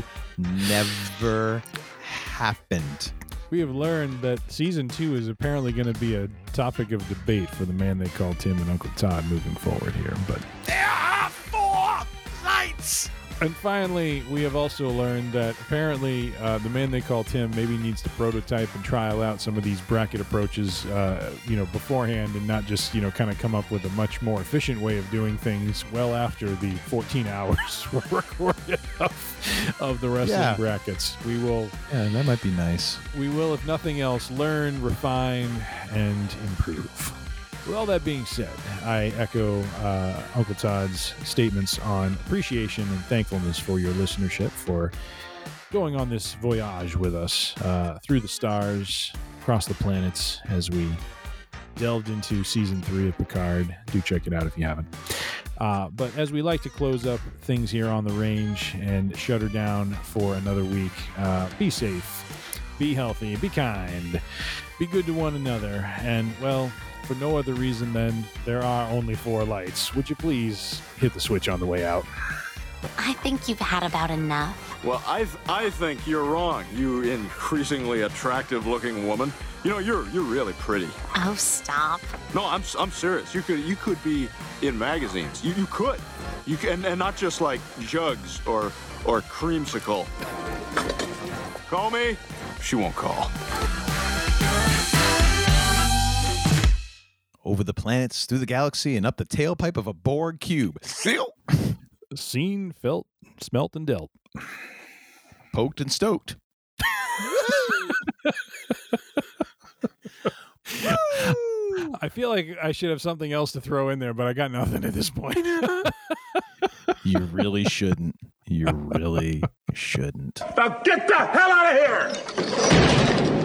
never happened. We have learned that season two is apparently going to be a topic of debate for the man they call Tim and Uncle Todd moving forward here. But There are four lights. And finally, we have also learned that apparently uh, the man they call Tim maybe needs to prototype and trial out some of these bracket approaches, uh, you know, beforehand, and not just you know kind of come up with a much more efficient way of doing things well after the 14 *laughs* hours were recorded of, of the wrestling Yeah. brackets. We will Yeah, that might be nice. we will, if nothing else, learn, refine, and improve. With all that being said, I echo uh, Uncle Todd's statements on appreciation and thankfulness for your listenership, for going on this voyage with us uh, through the stars, across the planets, as we delved into season three of Picard. Do check it out if you haven't. Uh, but as we like to close up things here on the range and shut her down for another week, uh, be safe, be healthy, be kind, be good to one another, and well, for no other reason than there are only four lights. Would you please hit the switch on the way out? I think you've had about enough. Well, I th- I think you're wrong, you increasingly attractive-looking woman. You know, you're you're really pretty. Oh, stop. No, I'm s- I'm serious. You could you could be in magazines. You you could. You can, and, and not just like jugs or or creamsicle. Call me. She won't call. Over the planets, through the galaxy, and up the tailpipe of a Borg cube. Seal. Seen, felt, smelt, and dealt. Poked and stoked. *laughs* I feel like I should have something else to throw in there, but I got nothing at this point. *laughs* You really shouldn't. You really *laughs* shouldn't. Now get the hell out of here!